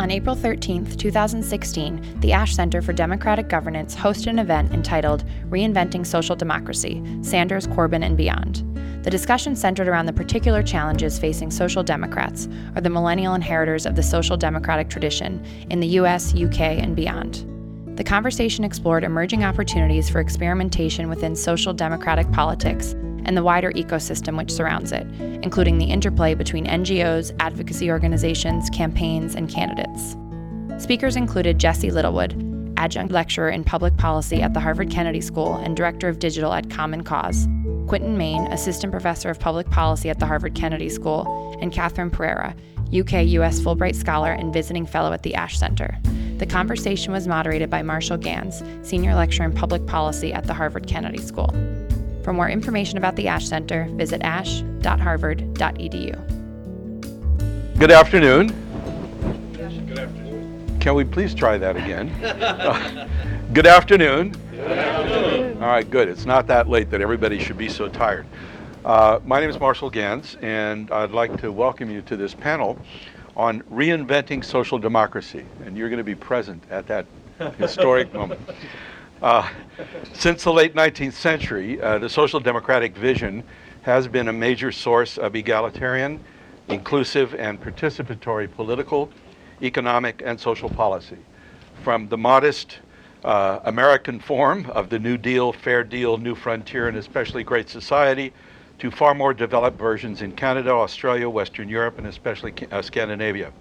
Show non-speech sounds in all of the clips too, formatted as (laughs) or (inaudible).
On April 13, 2016, the Ash Center for Democratic Governance hosted an event entitled Reinventing Social Democracy Sanders, Corbyn, and Beyond. The discussion centered around the particular challenges facing social democrats, or the millennial inheritors of the social democratic tradition, in the US, UK, and beyond. The conversation explored emerging opportunities for experimentation within social democratic politics and the wider ecosystem which surrounds it, including the interplay between NGOs, advocacy organizations, campaigns, and candidates. Speakers included Jesse Littlewood, adjunct lecturer in public policy at the Harvard Kennedy School and director of digital at Common Cause, Quinton Mayne, assistant professor of public policy at the Harvard Kennedy School, and Kathryn Perera, UK US Fulbright Scholar and visiting fellow at the Ash Center. The conversation was moderated by Marshall Ganz, senior lecturer in public policy at the Harvard Kennedy School. For more information about the Ash Center, visit ash.harvard.edu. Good afternoon. Good afternoon. Can we please try that again? (laughs) Good afternoon. Good afternoon. All right, good. It's not that late that everybody should be so tired. Uh, my name is Marshall Ganz, and I'd like to welcome you to this panel on reinventing social democracy. And you're going to be present at that (laughs) historic moment. Uh, since the late 19th century, uh, the social democratic vision has been a major source of egalitarian, inclusive, and participatory political, economic, and social policy. From the modest uh, American form of the New Deal, Fair Deal, New Frontier, and especially Great Society, to far more developed versions in Canada, Australia, Western Europe, and especially uh, Scandinavia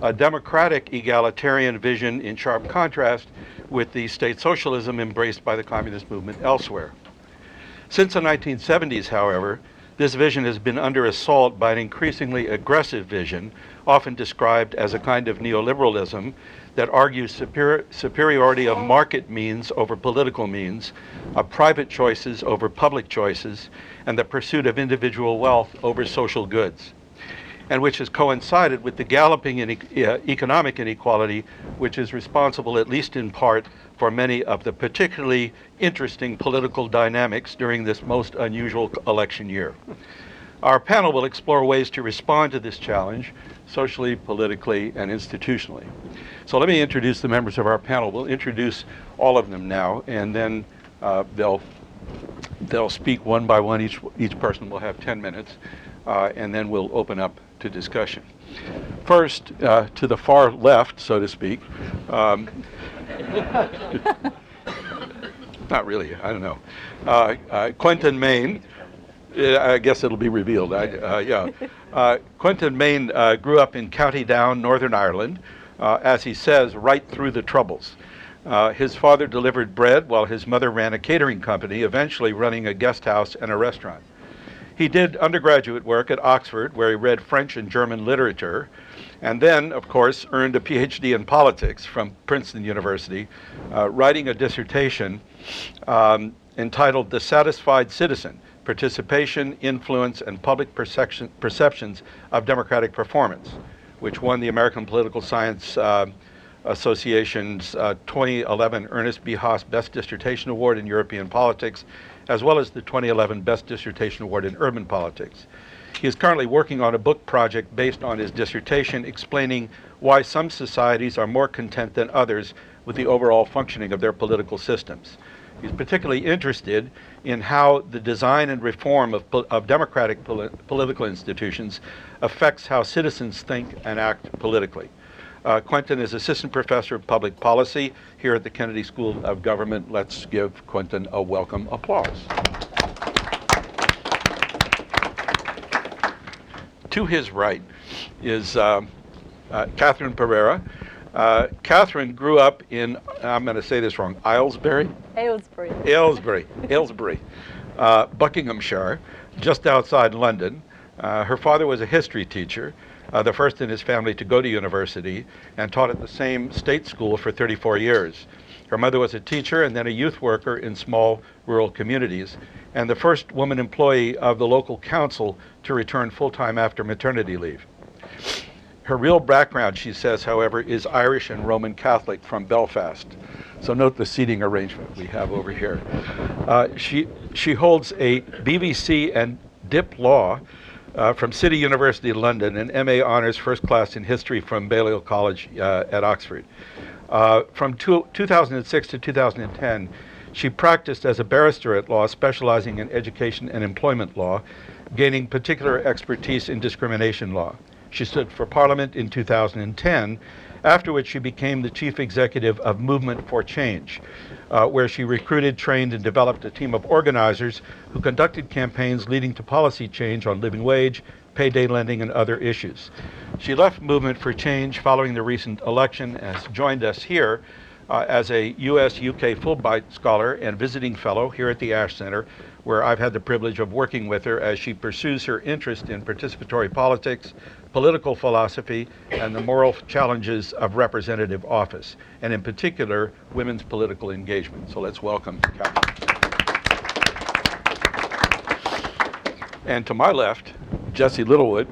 a democratic egalitarian vision in sharp contrast with the state socialism embraced by the communist movement elsewhere. Since the 1970s, however, this vision has been under assault by an increasingly aggressive vision, often described as a kind of neoliberalism that argues superi- superiority of market means over political means, of private choices over public choices, and the pursuit of individual wealth over social goods and which has coincided with the galloping in uh, economic inequality, which is responsible, at least in part, for many of the particularly interesting political dynamics during this most unusual election year. Our panel will explore ways to respond to this challenge socially, politically, and institutionally. So let me introduce the members of our panel. We'll introduce all of them now, and then uh, they'll they'll speak one by one. Each each person will have 10 minutes, uh, and then we'll open up to discussion. First, uh, to the far left, so to speak, um, (laughs) not really, I don't know, uh, uh, Quinton Mayne. Uh, I guess it'll be revealed. I, uh, yeah, uh, Maine Mayne grew up in County Down, Northern Ireland, as he says, right through the Troubles. his father delivered bread while his mother ran a catering company, eventually running a guest house and a restaurant. He did undergraduate work at Oxford, where he read French and German literature, and then, of course, earned a PhD in politics from Princeton University, uh, writing a dissertation um, entitled The Satisfied Citizen Participation, Influence, and Public Perception, Perceptions of Democratic Performance, which won the American Political Science uh, Association's uh, 2011 Ernst B. Haas Best Dissertation Award in European Politics as well as the 2011 Best Dissertation Award in Urban Politics. He is currently working on a book project based on his dissertation explaining why some societies are more content than others with the overall functioning of their political systems. He's particularly interested in how the design and reform of, of democratic poli- political institutions affects how citizens think and act politically. Uh, Quinton is assistant professor of public policy here at the Kennedy School of Government. Let's give Quinton a welcome applause. To his right is uh, uh, Kathryn Perera. Uh, Kathryn grew up in, I'm going to say this wrong, Aylesbury? Aylesbury. Aylesbury, Aylesbury, uh, Buckinghamshire, just outside London. Uh, her father was a history teacher uh, the first in his family to go to university, and taught at the same state school for 34 years. Her mother was a teacher and then a youth worker in small rural communities, and the first woman employee of the local council to return full time after maternity leave. Her real background, she says, however, is Irish and Roman Catholic from Belfast. So note the seating arrangement we have over here. Uh, she, she holds a BVC and Dip Law uh, from City University London and MA Honours First Class in History from Balliol College uh, at Oxford. Uh, from two, 2006 to 2010, she practiced as a barrister at law, specializing in education and employment law, gaining particular expertise in discrimination law. She stood for Parliament in 2010, after which she became the chief executive of Movement for Change, uh, where she recruited, trained, and developed a team of organizers who conducted campaigns leading to policy change on living wage, payday lending, and other issues. She left Movement for Change following the recent election and has joined us here uh, as a U.S. UK Fulbright Scholar and visiting fellow here at the Ash Center, where I've had the privilege of working with her as she pursues her interest in participatory politics, political philosophy, and the moral challenges of representative office, and in particular, women's political engagement. So let's welcome Kathryn. And to my left, Jesse Littlewood.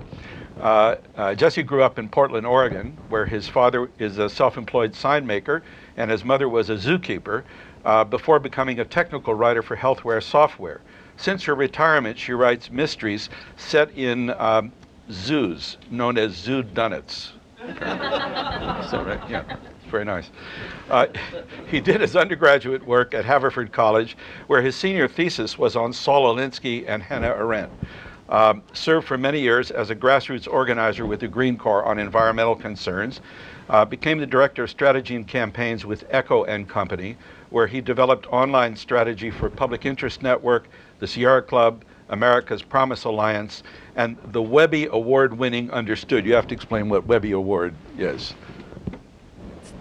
Uh, uh, Jesse grew up in Portland, Oregon, where his father is a self employed sign maker and his mother was a zookeeper uh, before becoming a technical writer for healthware software. Since her retirement, she writes mysteries set in um, zoos known as zoo dunnets. so, right? Yeah, very nice. Uh, he did his undergraduate work at Haverford College, where his senior thesis was on Saul Alinsky and Hannah Arendt. Um, served for many years as a grassroots organizer with the Green Corps on environmental concerns, uh, became the director of strategy and campaigns with Echo and Company, where he developed online strategy for Public Interest Network, the Sierra Club, America's Promise Alliance, and the Webby Award winning Understood. You have to explain what Webby Award is.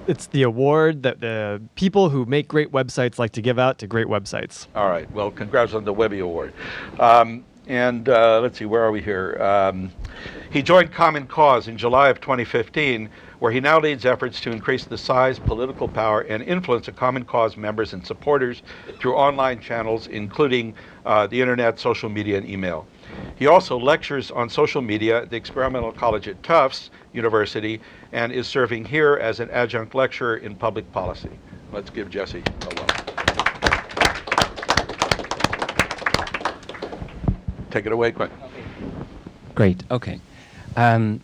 It's the award that the people who make great websites like to give out to great websites. All right. Well, congrats on the Webby Award. Um, and uh, let's see, where are we here? Um, he joined Common Cause in July of 2015, where he now leads efforts to increase the size, political power, and influence of Common Cause members and supporters through online channels, including uh, the internet, social media, and email. He also lectures on social media at the Experimental College at Tufts University and is serving here as an adjunct lecturer in public policy. Let's give Jesse a welcome. Take it away, Quinn. Great. Okay. Um,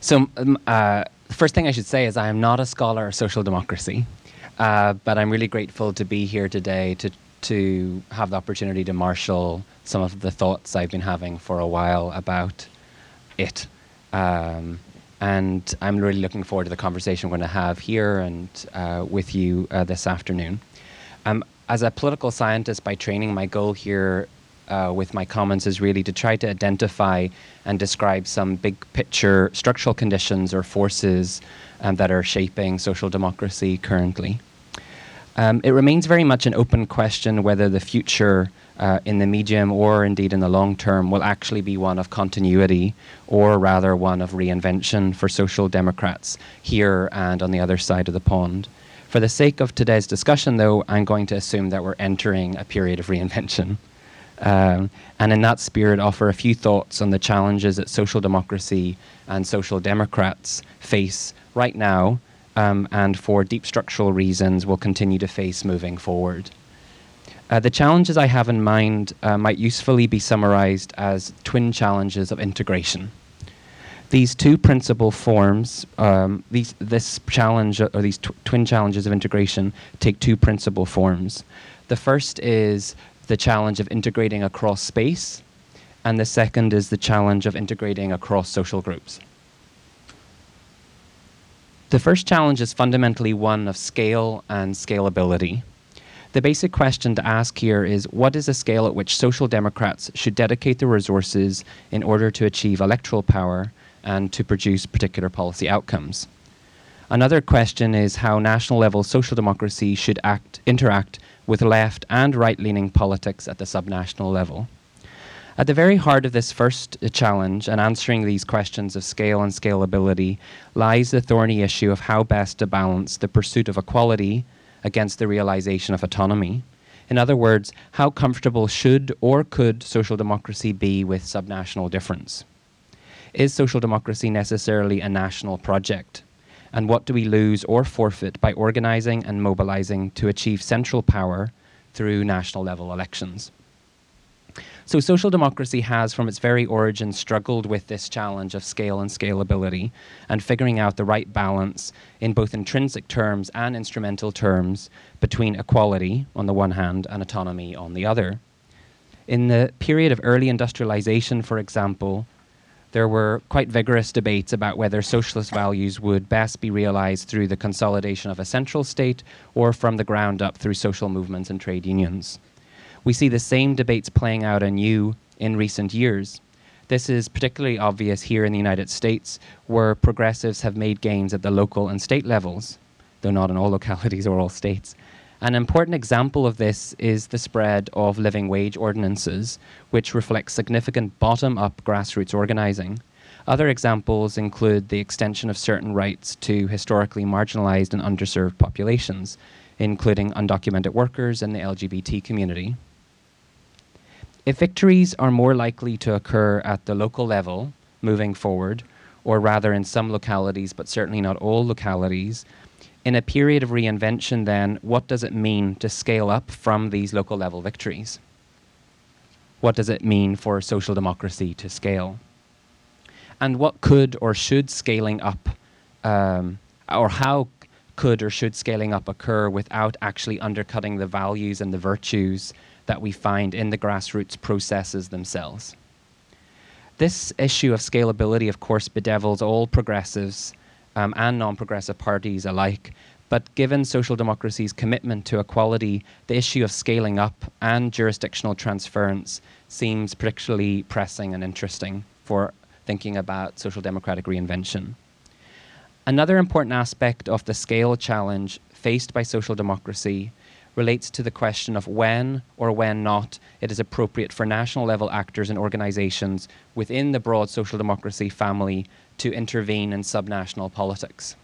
so, um, uh, first thing I should say is I am not a scholar of social democracy, uh, but I'm really grateful to be here today to to have the opportunity to marshal some of the thoughts I've been having for a while about it. Um, and I'm really looking forward to the conversation we're going to have here and uh, with you uh, this afternoon. Um, as a political scientist by training, my goal here uh, with my comments is really to try to identify and describe some big picture structural conditions or forces um, that are shaping social democracy currently. Um, it remains very much an open question whether the future uh, in the medium or indeed in the long term will actually be one of continuity or rather one of reinvention for social democrats here and on the other side of the pond. For the sake of today's discussion, though, I'm going to assume that we're entering a period of reinvention. (laughs) Um, and in that spirit, offer a few thoughts on the challenges that social democracy and social democrats face right now, um, and for deep structural reasons will continue to face moving forward. Uh, the challenges I have in mind uh, might usefully be summarized as twin challenges of integration. These two principal forms, um, these, this challenge or these tw- twin challenges of integration, take two principal forms. The first is the challenge of integrating across space, and the second is the challenge of integrating across social groups. The first challenge is fundamentally one of scale and scalability. The basic question to ask here is what is the scale at which social democrats should dedicate their resources in order to achieve electoral power and to produce particular policy outcomes? Another question is how national level social democracy should act, interact with left and right leaning politics at the subnational level. At the very heart of this first challenge and answering these questions of scale and scalability lies the thorny issue of how best to balance the pursuit of equality against the realization of autonomy. In other words, how comfortable should or could social democracy be with subnational difference? Is social democracy necessarily a national project? And what do we lose or forfeit by organising and mobilising to achieve central power through national level elections. So, social democracy has, from its very origin, struggled with this challenge of scale and scalability and figuring out the right balance in both intrinsic terms and instrumental terms between equality on the one hand and autonomy on the other. In the period of early industrialization, for example, there were quite vigorous debates about whether socialist values would best be realized through the consolidation of a central state or from the ground up through social movements and trade unions. We see the same debates playing out anew in recent years. This is particularly obvious here in the United States, where progressives have made gains at the local and state levels, though not in all localities or all states. An important example of this is the spread of living wage ordinances, which reflect significant bottom up grassroots organizing. Other examples include the extension of certain rights to historically marginalized and underserved populations, including undocumented workers and the LGBT community. If victories are more likely to occur at the local level moving forward, or rather in some localities, but certainly not all localities, in a period of reinvention, then, what does it mean to scale up from these local level victories? What does it mean for social democracy to scale? And what could or should scaling up, um, or how could or should scaling up occur without actually undercutting the values and the virtues that we find in the grassroots processes themselves. This issue of scalability, of course, bedevils all progressives um, and non progressive parties alike. But given social democracy's commitment to equality, the issue of scaling up and jurisdictional transference seems particularly pressing and interesting for thinking about social democratic reinvention. Another important aspect of the scale challenge faced by social democracy relates to the question of when or when not it is appropriate for national level actors and organizations within the broad social democracy family to intervene in subnational politics.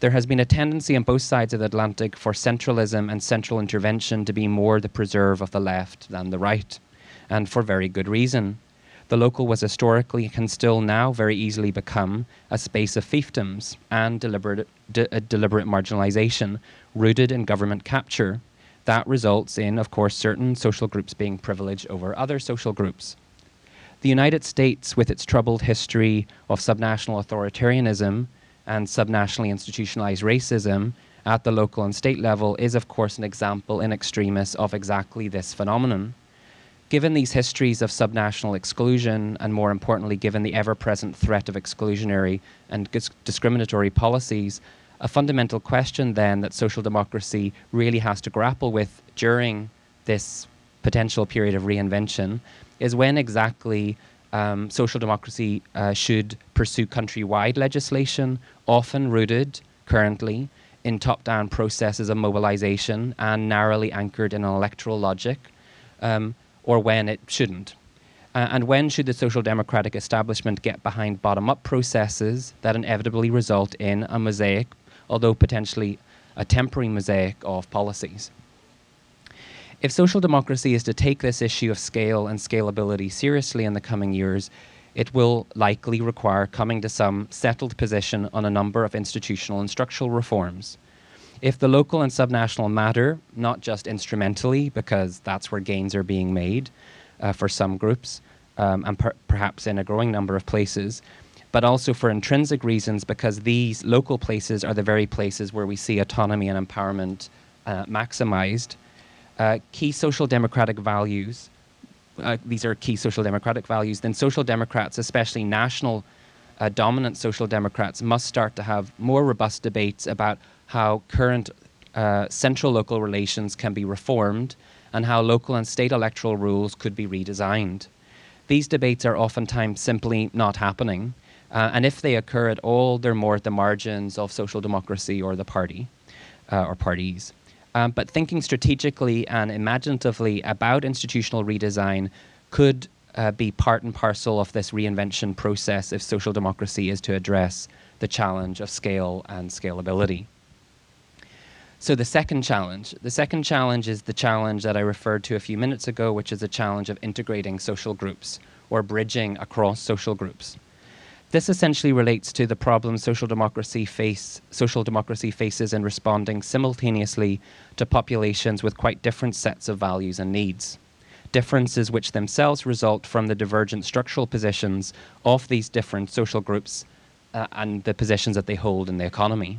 There has been a tendency on both sides of the Atlantic for centralism and central intervention to be more the preserve of the left than the right, and for very good reason. The local was historically, can still now very easily become, a space of fiefdoms and deliberate, de- deliberate marginalization rooted in government capture. That results in, of course, certain social groups being privileged over other social groups. The United States, with its troubled history of subnational authoritarianism and subnationally institutionalized racism at the local and state level, is, of course, an example in extremis of exactly this phenomenon. Given these histories of subnational exclusion, and more importantly, given the ever present threat of exclusionary and discriminatory policies, a fundamental question then that social democracy really has to grapple with during this potential period of reinvention is when exactly um, social democracy uh, should pursue countrywide legislation, often rooted currently in top down processes of mobilization and narrowly anchored in an electoral logic, um, or when it shouldn't. Uh, and when should the social democratic establishment get behind bottom up processes that inevitably result in a mosaic although potentially a temporary mosaic of policies. If social democracy is to take this issue of scale and scalability seriously in the coming years, it will likely require coming to some settled position on a number of institutional and structural reforms. If the local and subnational matter, not just instrumentally, because that's where gains are being made uh, for some groups, um, and per- perhaps in a growing number of places, but also for intrinsic reasons because these local places are the very places where we see autonomy and empowerment uh, maximized. Uh, key social democratic values, uh, these are key social democratic values, then social democrats, especially national uh, dominant social democrats, must start to have more robust debates about how current uh, central local relations can be reformed and how local and state electoral rules could be redesigned. These debates are oftentimes simply not happening. Uh, and if they occur at all, they're more at the margins of social democracy or the party uh, or parties. Um, but thinking strategically and imaginatively about institutional redesign could uh, be part and parcel of this reinvention process if social democracy is to address the challenge of scale and scalability. So, the second challenge. The second challenge is the challenge that I referred to a few minutes ago, which is the challenge of integrating social groups or bridging across social groups. This essentially relates to the problems social democracy face social democracy faces in responding simultaneously to populations with quite different sets of values and needs. differences which themselves result from the divergent structural positions of these different social groups uh, and the positions that they hold in the economy.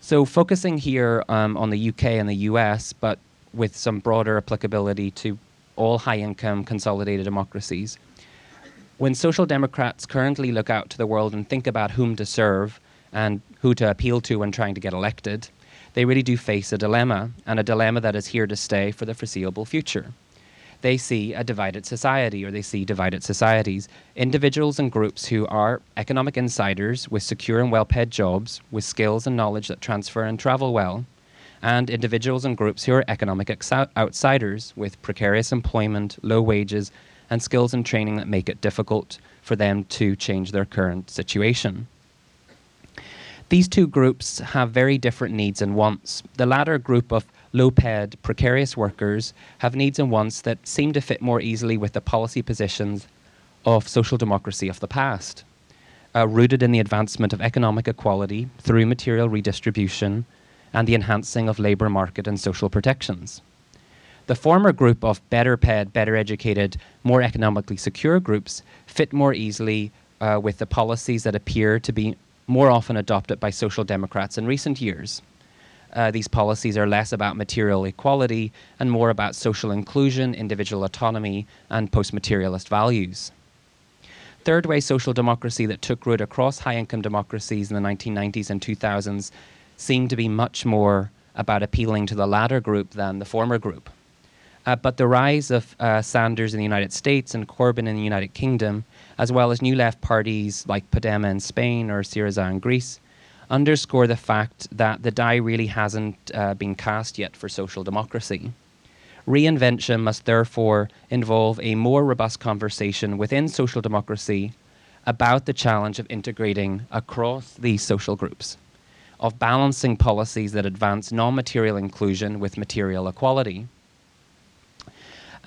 So, focusing here um, on the UK and the US, but with some broader applicability to all high income consolidated democracies. When social democrats currently look out to the world and think about whom to serve and who to appeal to when trying to get elected, they really do face a dilemma, and a dilemma that is here to stay for the foreseeable future they see a divided society or they see divided societies. Individuals and groups who are economic insiders with secure and well paid jobs, with skills and knowledge that transfer and travel well, and individuals and groups who are economic outsiders with precarious employment, low wages, and skills and training that make it difficult for them to change their current situation. These two groups have very different needs and wants. The latter group of low paid, precarious workers have needs and wants that seem to fit more easily with the policy positions of social democracy of the past, uh, rooted in the advancement of economic equality through material redistribution and the enhancing of labour market and social protections. The former group of better paid, better educated, more economically secure groups fit more easily uh, with the policies that appear to be more often adopted by social democrats in recent years uh, these policies are less about material equality and more about social inclusion, individual autonomy, and post materialist values. Third way social democracy that took root across high income democracies in the 1990s and 2000s seemed to be much more about appealing to the latter group than the former group. Uh, but the rise of uh, Sanders in the United States and Corbyn in the United Kingdom, as well as new left parties like Podemos in Spain or Syriza in Greece, underscore the fact that the die really hasn't uh, been cast yet for social democracy. Reinvention must therefore involve a more robust conversation within social democracy about the challenge of integrating across these social groups, of balancing policies that advance non material inclusion with material equality.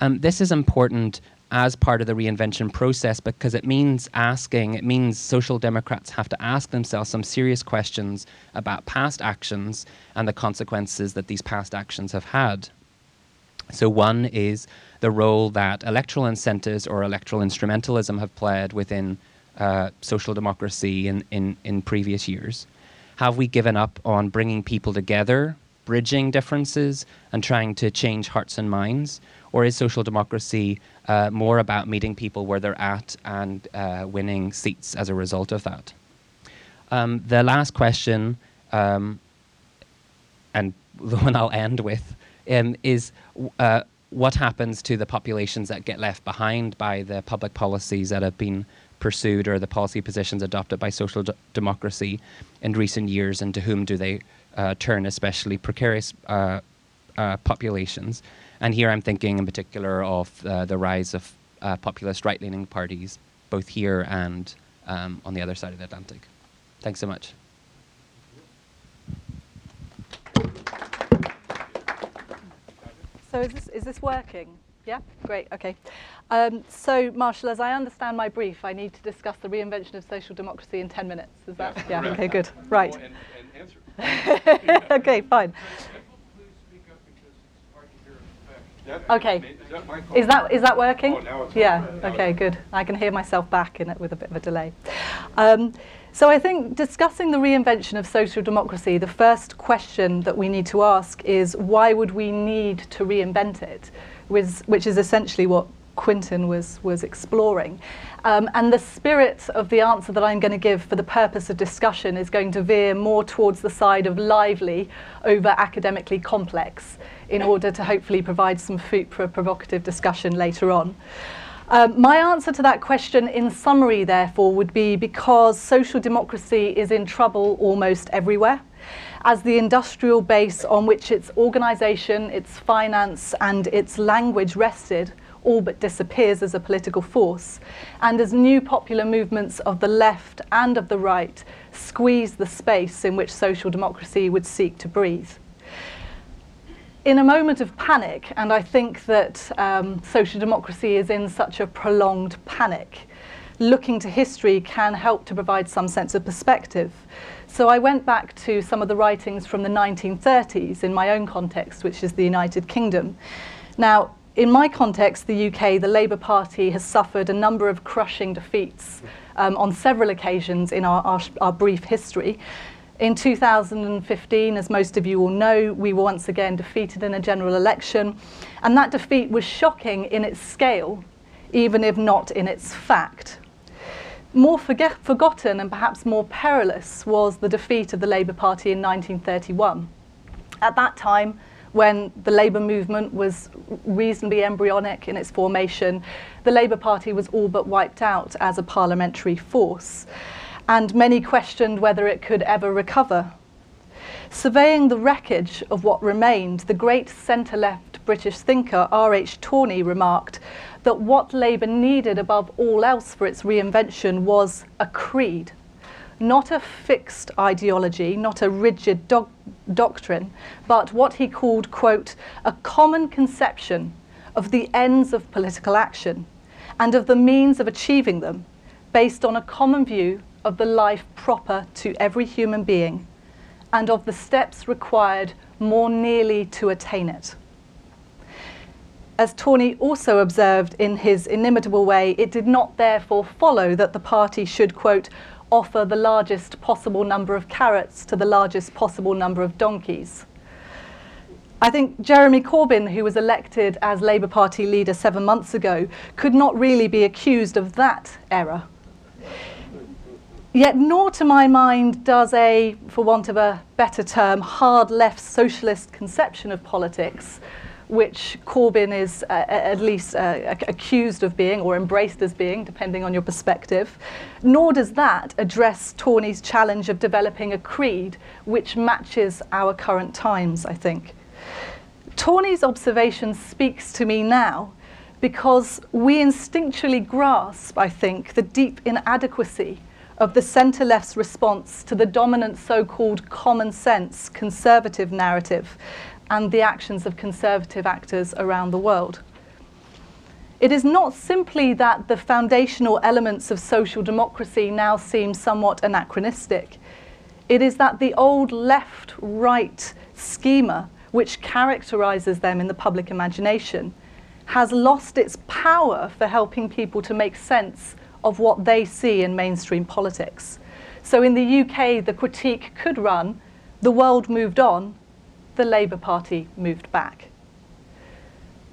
Um, this is important as part of the reinvention process because it means asking, it means social democrats have to ask themselves some serious questions about past actions and the consequences that these past actions have had. So, one is the role that electoral incentives or electoral instrumentalism have played within uh, social democracy in, in, in previous years. Have we given up on bringing people together, bridging differences, and trying to change hearts and minds? Or is social democracy uh, more about meeting people where they're at and uh, winning seats as a result of that? Um, the last question, um, and (laughs) the one I'll end with, um, is uh, what happens to the populations that get left behind by the public policies that have been pursued or the policy positions adopted by social d- democracy in recent years, and to whom do they uh, turn, especially precarious uh, uh, populations? And here I'm thinking in particular of uh, the rise of uh, populist right leaning parties, both here and um, on the other side of the Atlantic. Thanks so much. So is this, is this working? Yeah, great, okay. Um, so, Marshall, as I understand my brief, I need to discuss the reinvention of social democracy in 10 minutes. Is that? Yes, yeah, correct. okay, good. Right. Oh, and, and answer. (laughs) okay, fine. Okay. Is that my call? Is that is that working? Oh, yeah. Okay. Good. I can hear myself back in it with a bit of a delay. Um, so I think discussing the reinvention of social democracy, the first question that we need to ask is why would we need to reinvent it, which, which is essentially what Quinton was was exploring. Um, and the spirit of the answer that I'm going to give for the purpose of discussion is going to veer more towards the side of lively over academically complex in order to hopefully provide some food for a provocative discussion later on. Um, my answer to that question, in summary, therefore, would be because social democracy is in trouble almost everywhere, as the industrial base on which its organisation, its finance, and its language rested all but disappears as a political force, and as new popular movements of the left and of the right squeeze the space in which social democracy would seek to breathe in a moment of panic, and I think that um, social democracy is in such a prolonged panic, looking to history can help to provide some sense of perspective. So I went back to some of the writings from the 1930s in my own context, which is the United Kingdom. Now, in my context, the UK, the Labour Party has suffered a number of crushing defeats um, on several occasions in our, our, our brief history. In 2015, as most of you will know, we were once again defeated in a general election, and that defeat was shocking in its scale, even if not in its fact. More forgotten and perhaps more perilous was the defeat of the Labour Party in 1931. At that time, when the Labour movement was reasonably embryonic in its formation, the Labour Party was all but wiped out as a parliamentary force, and many questioned whether it could ever recover. Surveying the wreckage of what remained, the great centre left British thinker R.H. Tawney remarked that what Labour needed above all else for its reinvention was a creed not a fixed ideology, not a rigid doc- doctrine, but what he called, quote, a common conception of the ends of political action and of the means of achieving them based on a common view of the life proper to every human being and of the steps required more nearly to attain it. As Tawney also observed in his inimitable way, it did not therefore follow that the party should, quote, offer the largest possible number of carrots to the largest possible number of donkeys. I think Jeremy Corbyn, who was elected as Labour Party leader seven months ago, could not really be accused of that error. Yet, nor to my mind does a, for want of a better term, hard left socialist conception of politics which Corbyn is uh, at least uh, accused of being or embraced as being, depending on your perspective. Nor does that address Tawney's challenge of developing a creed which matches our current times, I think. Tawney's observation speaks to me now because we instinctually grasp, I think, the deep inadequacy of the centre left's response to the dominant so called common sense conservative narrative and the actions of conservative actors around the world. It is not simply that the foundational elements of social democracy now seem somewhat anachronistic. It is that the old left right schema, which characterizes them in the public imagination, has lost its power for helping people to make sense of what they see in mainstream politics. So in the UK, the critique could run the world moved on, the Labour Party moved back.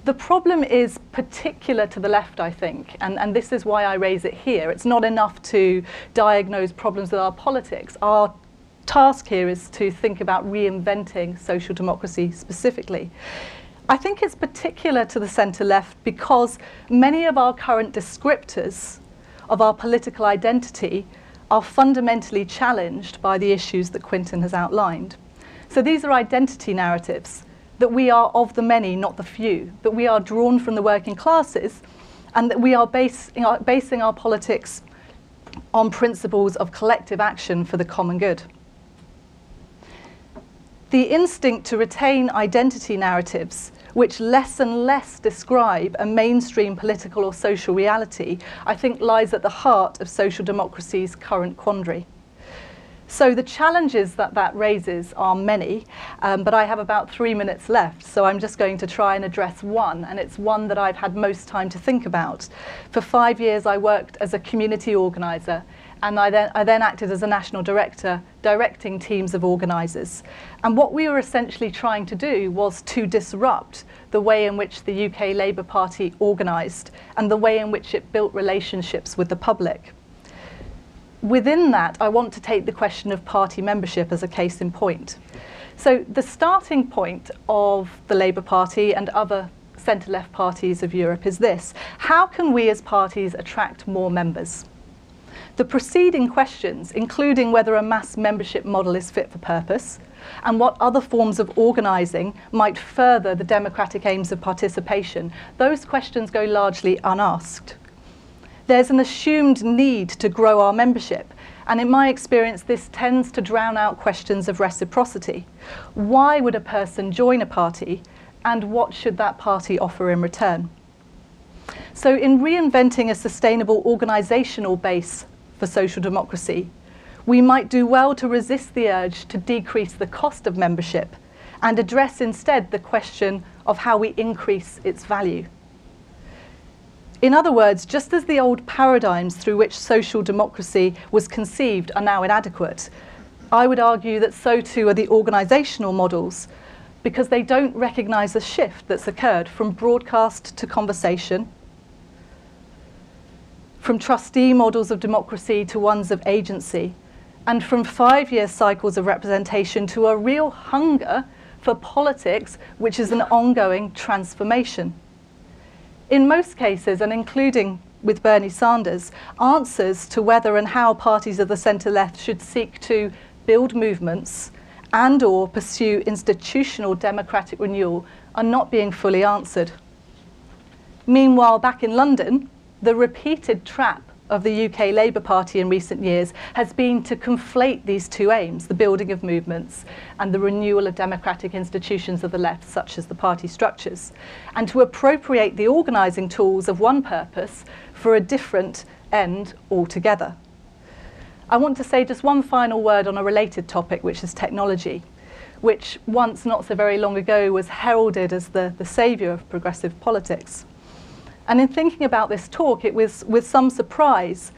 The problem is particular to the left, I think, and, and this is why I raise it here. It's not enough to diagnose problems with our politics. Our task here is to think about reinventing social democracy specifically. I think it's particular to the centre left because many of our current descriptors of our political identity are fundamentally challenged by the issues that Quinton has outlined. So these are identity narratives that we are of the many, not the few, that we are drawn from the working classes, and that we are basing our, basing our politics on principles of collective action for the common good. The instinct to retain identity narratives which less and less describe a mainstream political or social reality, I think lies at the heart of social democracy's current quandary. So the challenges that that raises are many, um, but I have about three minutes left, so I'm just going to try and address one, and it's one that I've had most time to think about. For five years, I worked as a community organiser, and I then, I then acted as a national director, directing teams of organisers. And what we were essentially trying to do was to disrupt the way in which the UK Labour Party organised and the way in which it built relationships with the public within that, I want to take the question of party membership as a case in point. So, the starting point of the Labour Party and other centre left parties of Europe is this How can we as parties attract more members? The preceding questions, including whether a mass membership model is fit for purpose, and what other forms of organising might further the democratic aims of participation, those questions go largely unasked there's an assumed need to grow our membership. And in my experience, this tends to drown out questions of reciprocity. Why would a person join a party, and what should that party offer in return? So, in reinventing a sustainable organisational base for social democracy, we might do well to resist the urge to decrease the cost of membership and address instead the question of how we increase its value. In other words, just as the old paradigms through which social democracy was conceived are now inadequate, I would argue that so too are the organisational models because they don't recognise the shift that's occurred from broadcast to conversation, from trustee models of democracy to ones of agency, and from five year cycles of representation to a real hunger for politics, which is an ongoing transformation in most cases, and including with Bernie Sanders, answers to whether and how parties of the centre left should seek to build movements and or pursue institutional democratic renewal are not being fully answered. Meanwhile, back in London, the repeated trap of the UK Labour Party in recent years has been to conflate these two aims, the building of movements and the renewal of democratic institutions of the left, such as the party structures, and to appropriate the organising tools of one purpose for a different end altogether. I want to say just one final word on a related topic, which is technology, which once not so very long ago was heralded as the, the saviour of progressive politics. And in thinking about this talk, it was with some surprise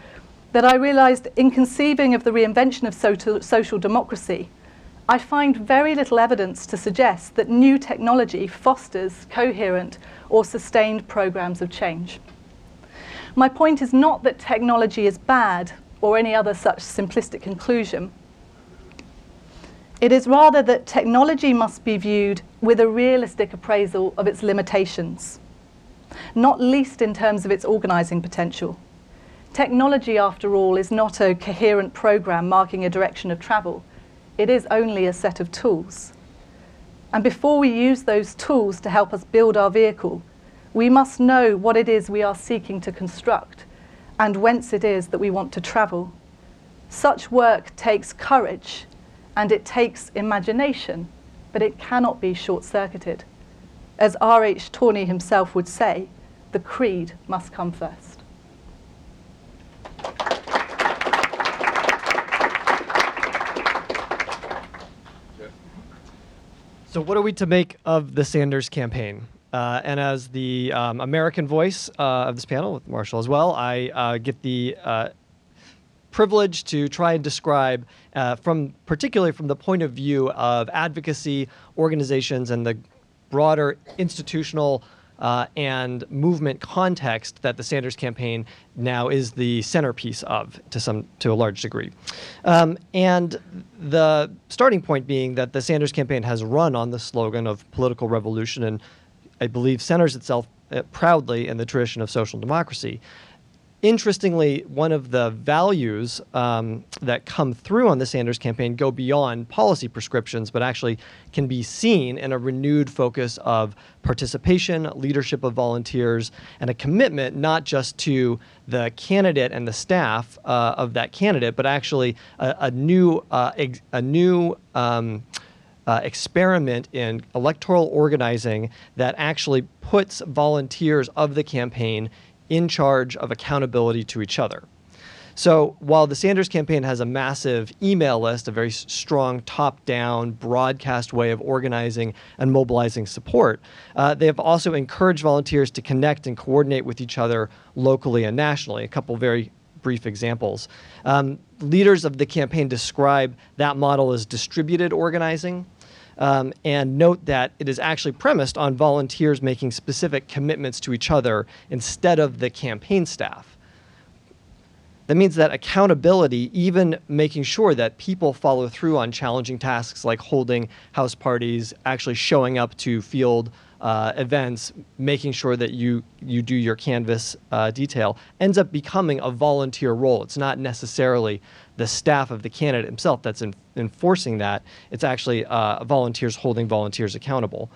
that I realised in conceiving of the reinvention of social democracy, I find very little evidence to suggest that new technology fosters coherent or sustained programs of change. My point is not that technology is bad or any other such simplistic conclusion. It is rather that technology must be viewed with a realistic appraisal of its limitations not least in terms of its organising potential. Technology, after all, is not a coherent program marking a direction of travel. It is only a set of tools. And before we use those tools to help us build our vehicle, we must know what it is we are seeking to construct and whence it is that we want to travel. Such work takes courage and it takes imagination, but it cannot be short circuited. As R.H. Tawney himself would say, the creed must come first. So, what are we to make of the Sanders campaign? Uh, and as the um, American voice uh, of this panel, with Marshall as well, I uh, get the uh, privilege to try and describe, uh, from particularly from the point of view of advocacy organizations and the broader institutional uh, and movement context that the Sanders campaign now is the centerpiece of to some to a large degree. Um, and the starting point being that the Sanders campaign has run on the slogan of political revolution and I believe centers itself uh, proudly in the tradition of social democracy. Interestingly, one of the values um, that come through on the Sanders campaign go beyond policy prescriptions, but actually can be seen in a renewed focus of participation, leadership of volunteers, and a commitment not just to the candidate and the staff uh, of that candidate, but actually a, a new uh, ex- a new um, uh, experiment in electoral organizing that actually puts volunteers of the campaign in charge of accountability to each other. So while the Sanders campaign has a massive email list, a very strong top down broadcast way of organizing and mobilizing support, uh, they have also encouraged volunteers to connect and coordinate with each other locally and nationally. A couple very brief examples. Um, leaders of the campaign describe that model as distributed organizing. Um, and note that it is actually premised on volunteers making specific commitments to each other instead of the campaign staff. That means that accountability, even making sure that people follow through on challenging tasks like holding house parties, actually showing up to field uh, events, making sure that you you do your canvas uh, detail, ends up becoming a volunteer role. It's not necessarily the staff of the candidate himself that's in, enforcing that. It's actually uh, volunteers holding volunteers accountable,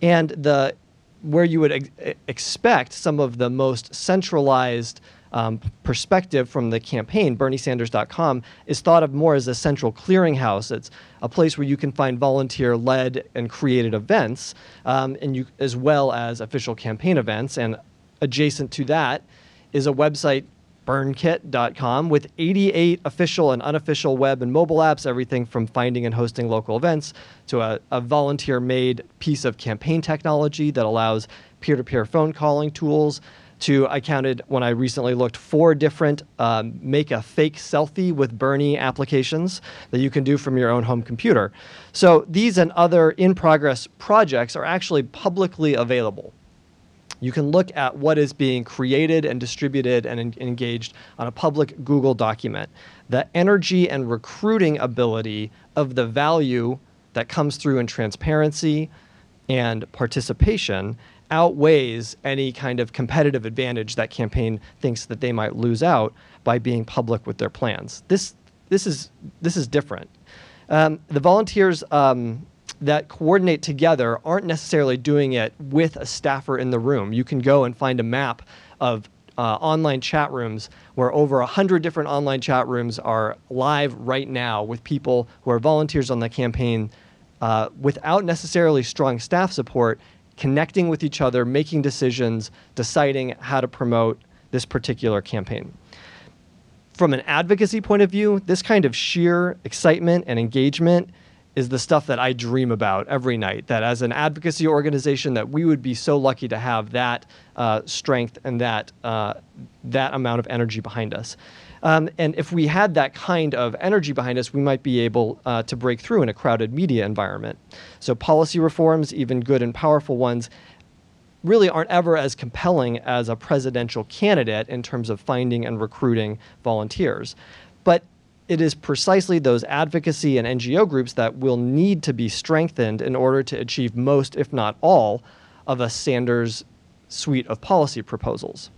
and the where you would ex- expect some of the most centralized um, perspective from the campaign, BernieSanders.com, is thought of more as a central clearinghouse. It's a place where you can find volunteer-led and created events, um, and you as well as official campaign events. And adjacent to that is a website burnkit.com with 88 official and unofficial web and mobile apps, everything from finding and hosting local events to a, a volunteer made piece of campaign technology that allows peer to peer phone calling tools. To I counted when I recently looked four different um, make a fake selfie with Bernie applications that you can do from your own home computer. So these and other in progress projects are actually publicly available you can look at what is being created and distributed and en- engaged on a public Google document. The energy and recruiting ability of the value that comes through in transparency and participation outweighs any kind of competitive advantage that campaign thinks that they might lose out by being public with their plans. This this is this is different. Um, the volunteers um, that coordinate together aren't necessarily doing it with a staffer in the room. You can go and find a map of uh, online chat rooms where over 100 different online chat rooms are live right now with people who are volunteers on the campaign uh, without necessarily strong staff support, connecting with each other, making decisions, deciding how to promote this particular campaign. From an advocacy point of view, this kind of sheer excitement and engagement is the stuff that I dream about every night. That as an advocacy organization, that we would be so lucky to have that uh, strength and that uh, that amount of energy behind us. Um, and if we had that kind of energy behind us, we might be able uh, to break through in a crowded media environment. So policy reforms, even good and powerful ones, really aren't ever as compelling as a presidential candidate in terms of finding and recruiting volunteers. But it is precisely those advocacy and NGO groups that will need to be strengthened in order to achieve most, if not all, of a Sanders suite of policy proposals.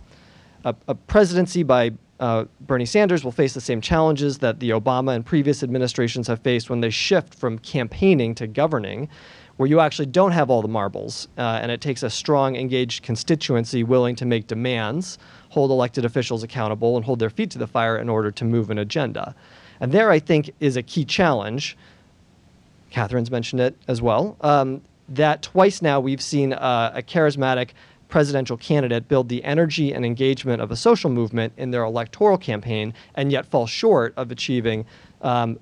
A, a presidency by uh, Bernie Sanders will face the same challenges that the Obama and previous administrations have faced when they shift from campaigning to governing, where you actually don't have all the marbles, uh, and it takes a strong, engaged constituency willing to make demands, hold elected officials accountable, and hold their feet to the fire in order to move an agenda. And there, I think, is a key challenge. Kathryn's mentioned it as well. Um, that twice now we've seen uh, a charismatic presidential candidate build the energy and engagement of a social movement in their electoral campaign and yet fall short of achieving um,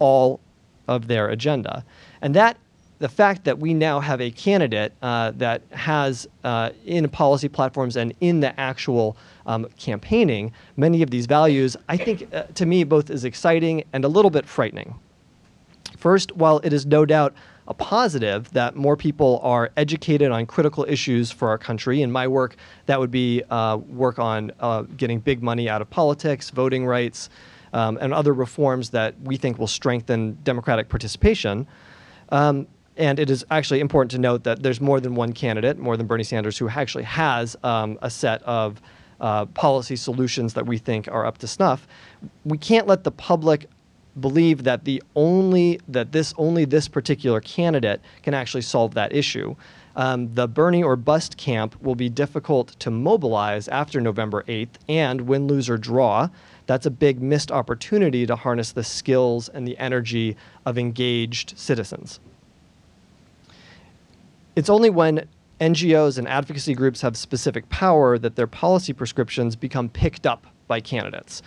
all of their agenda. And that the fact that we now have a candidate uh, that has uh, in policy platforms and in the actual um, campaigning, many of these values, I think uh, to me both is exciting and a little bit frightening. First, while it is no doubt a positive that more people are educated on critical issues for our country. In my work, that would be uh, work on uh, getting big money out of politics, voting rights, um, and other reforms that we think will strengthen democratic participation. Um, and it is actually important to note that there's more than one candidate, more than Bernie Sanders, who actually has um, a set of uh, policy solutions that we think are up to snuff. We can't let the public believe that the only that this only this particular candidate can actually solve that issue. Um, the Bernie or bust camp will be difficult to mobilize after November 8th, and win, lose, or draw, that's a big missed opportunity to harness the skills and the energy of engaged citizens. It's only when NGOs and advocacy groups have specific power that their policy prescriptions become picked up by candidates.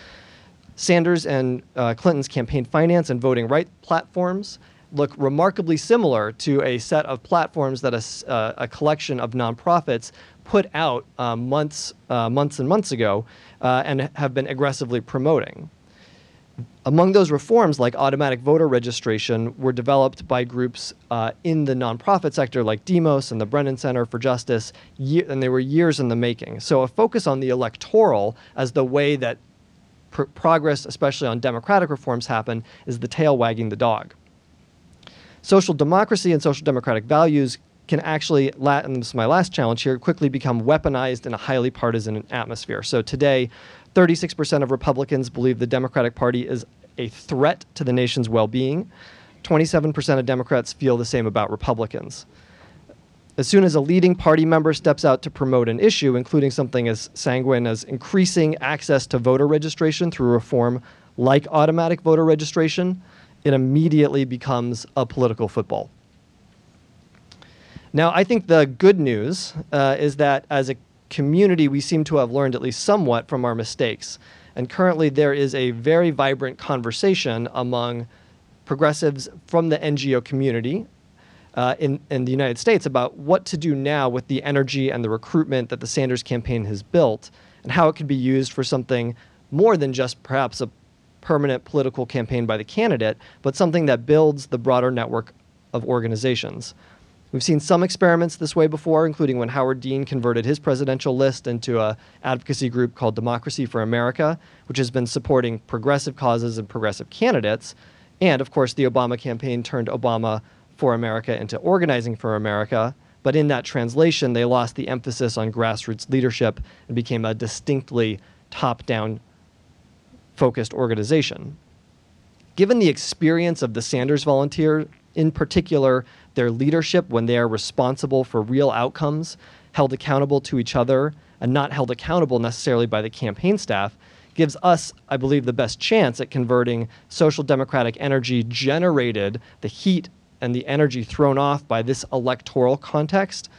Sanders and uh, Clinton's campaign finance and voting rights platforms look remarkably similar to a set of platforms that a, uh, a collection of nonprofits put out uh, months, months and months ago uh, and have been aggressively promoting. Among those reforms, like automatic voter registration, were developed by groups uh, in the nonprofit sector, like Demos and the Brennan Center for Justice, and they were years in the making. So, a focus on the electoral as the way that pr- progress, especially on democratic reforms, happen, is the tail wagging the dog. Social democracy and social democratic values can actually, and this is my last challenge here, quickly become weaponized in a highly partisan atmosphere. So today, 36% of Republicans believe the Democratic Party is a threat to the nation's well being. 27% of Democrats feel the same about Republicans. As soon as a leading party member steps out to promote an issue, including something as sanguine as increasing access to voter registration through reform like automatic voter registration, it immediately becomes a political football. Now, I think the good news uh, is that as a community, we seem to have learned at least somewhat from our mistakes. And currently, there is a very vibrant conversation among progressives from the NGO community uh, in, in the United States about what to do now with the energy and the recruitment that the Sanders campaign has built and how it could be used for something more than just perhaps a permanent political campaign by the candidate, but something that builds the broader network of organizations. We've seen some experiments this way before, including when Howard Dean converted his presidential list into an advocacy group called Democracy for America, which has been supporting progressive causes and progressive candidates. And of course, the Obama campaign turned Obama for America into Organizing for America. But in that translation, they lost the emphasis on grassroots leadership and became a distinctly top down focused organization. Given the experience of the Sanders volunteer, in particular, their leadership when they are responsible for real outcomes, held accountable to each other, and not held accountable necessarily by the campaign staff, gives us, I believe, the best chance at converting social democratic energy generated, the heat and the energy thrown off by this electoral context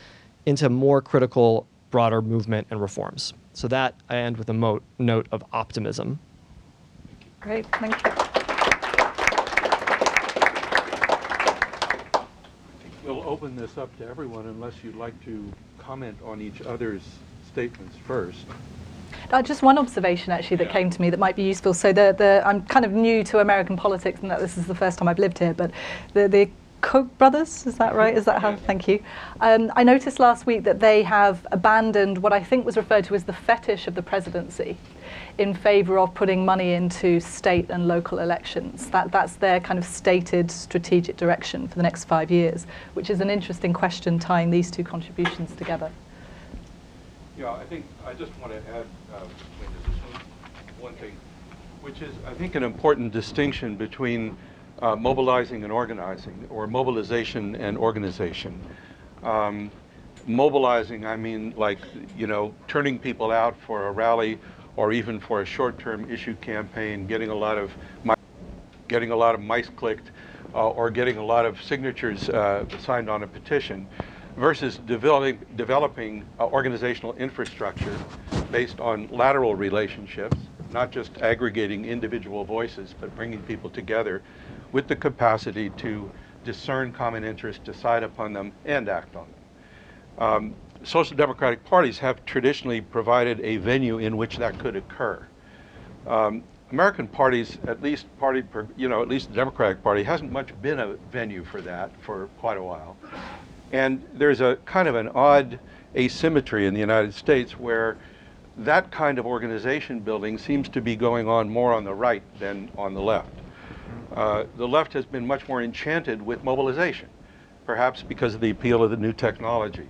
into more critical, broader movement and reforms. So that I end with a mo- note of optimism. Great, thank you. We'll open this up to everyone unless you'd like to comment on each other's statements first. Uh, just one observation actually that came to me that might be useful. So the, the I'm kind of new to American politics and that this is the first time I've lived here, but the, the Koch brothers, is that right? Is that how? Thank you. Um, I noticed last week that they have abandoned what I think was referred to as the fetish of the presidency in favour of putting money into state and local elections. That, that's their kind of stated strategic direction for the next five years, which is an interesting question tying these two contributions together. Yeah, I think I just want to add uh, one thing, which is I think an important distinction between uh, mobilizing and organizing, or mobilization and organization. Um, mobilizing, I mean, like, you know, turning people out for a rally or even for a short-term issue campaign, getting a lot of getting a lot of mice clicked, uh, or getting a lot of signatures uh, signed on a petition, versus developing developing uh, organizational infrastructure based on lateral relationships, not just aggregating individual voices, but bringing people together with the capacity to discern common interests, decide upon them, and act on them. Um, social democratic parties have traditionally provided a venue in which that could occur. Um, American parties, at least party, you know, at least the Democratic Party, hasn't much been a venue for that for quite a while. And there's a kind of an odd asymmetry in the United States where that kind of organization building seems to be going on more on the right than on the left. Uh, the left has been much more enchanted with mobilization, perhaps because of the appeal of the new technology.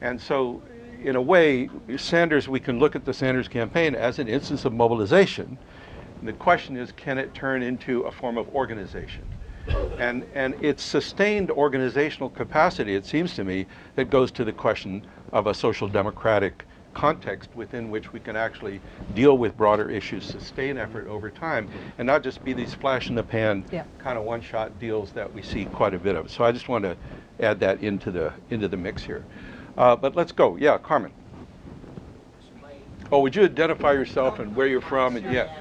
And so, in a way, Sanders, we can look at the Sanders campaign as an instance of mobilization. And the question is, can it turn into a form of organization? And, and it's sustained organizational capacity, it seems to me, that goes to the question of a social democratic context within which we can actually deal with broader issues, sustain effort over time, and not just be these flash in the pan yeah. kind of one-shot deals that we see quite a bit of. So I just want to add that into the into the mix here. Uh, but let's go. Yeah, Carmen. Oh, would you identify yourself and where you're from? And yeah.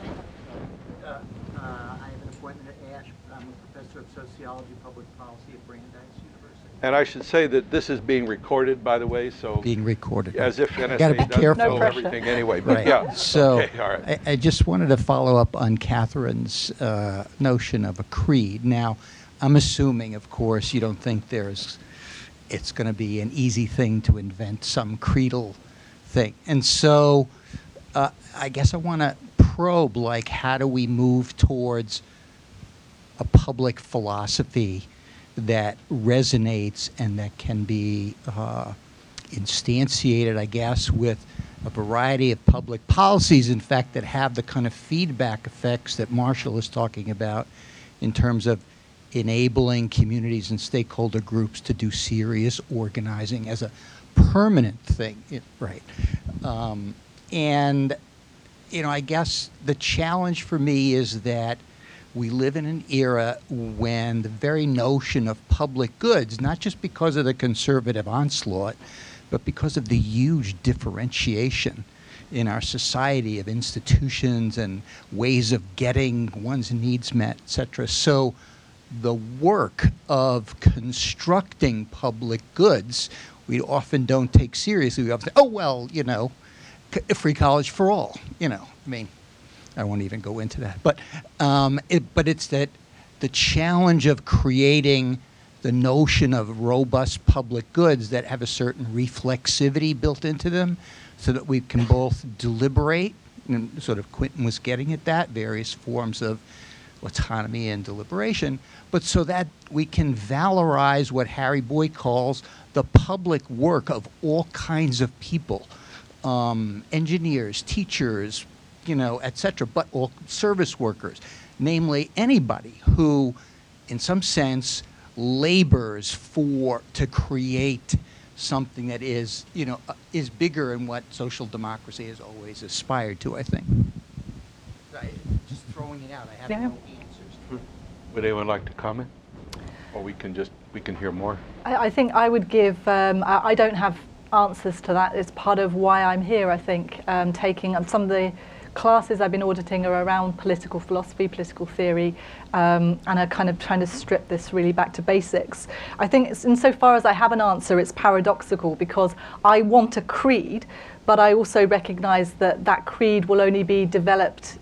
Uh, uh, I have an appointment at Ash. I'm a professor of sociology, public policy at Brandeis University. And I should say that this is being recorded, by the way, so being recorded. As if NSA Gotta be does careful. know everything anyway. But right. yeah. So okay, all right. I, I, just wanted to follow up on Kathryn's uh, notion of a creed. Now, I'm assuming, of course, you don't think there's it's going to be an easy thing to invent some creedal thing. And so uh, I guess I want to probe like, how do we move towards a public philosophy that resonates and that can be uh, instantiated, I guess, with a variety of public policies, in fact, that have the kind of feedback effects that Marshall is talking about in terms of enabling communities and stakeholder groups to do serious organizing as a permanent thing, right? Um, and, you know, I guess the challenge for me is that we live in an era when the very notion of public goods, not just because of the conservative onslaught, but because of the huge differentiation in our society of institutions and ways of getting one's needs met, etc. So the work of constructing public goods we often don't take seriously. We often say, oh, well, you know, free college for all. You know, I mean, I won't even go into that. But, um, it, but it's that the challenge of creating the notion of robust public goods that have a certain reflexivity built into them so that we can both deliberate, and sort of Quinton was getting at that, various forms of autonomy and deliberation, but so that we can valorize what Harry Boyte calls the public work of all kinds of people um, engineers, teachers, you know, et cetera, but all service workers, namely anybody who, in some sense, labors for to create something that is, you know, uh, is bigger in what social democracy has always aspired to. I think. I, just throwing it out. I have yeah. no answers. Would anyone like to comment? Or we can just we can hear more. I, I think I would give. Um, I, I, don't have answers to that. It's part of why I'm here. I think um, taking some of the classes I've been auditing are around political philosophy, political theory, um, and are kind of trying to strip this really back to basics. I think insofar as I have an answer, it's paradoxical because I want a creed, but I also recognize that that creed will only be developed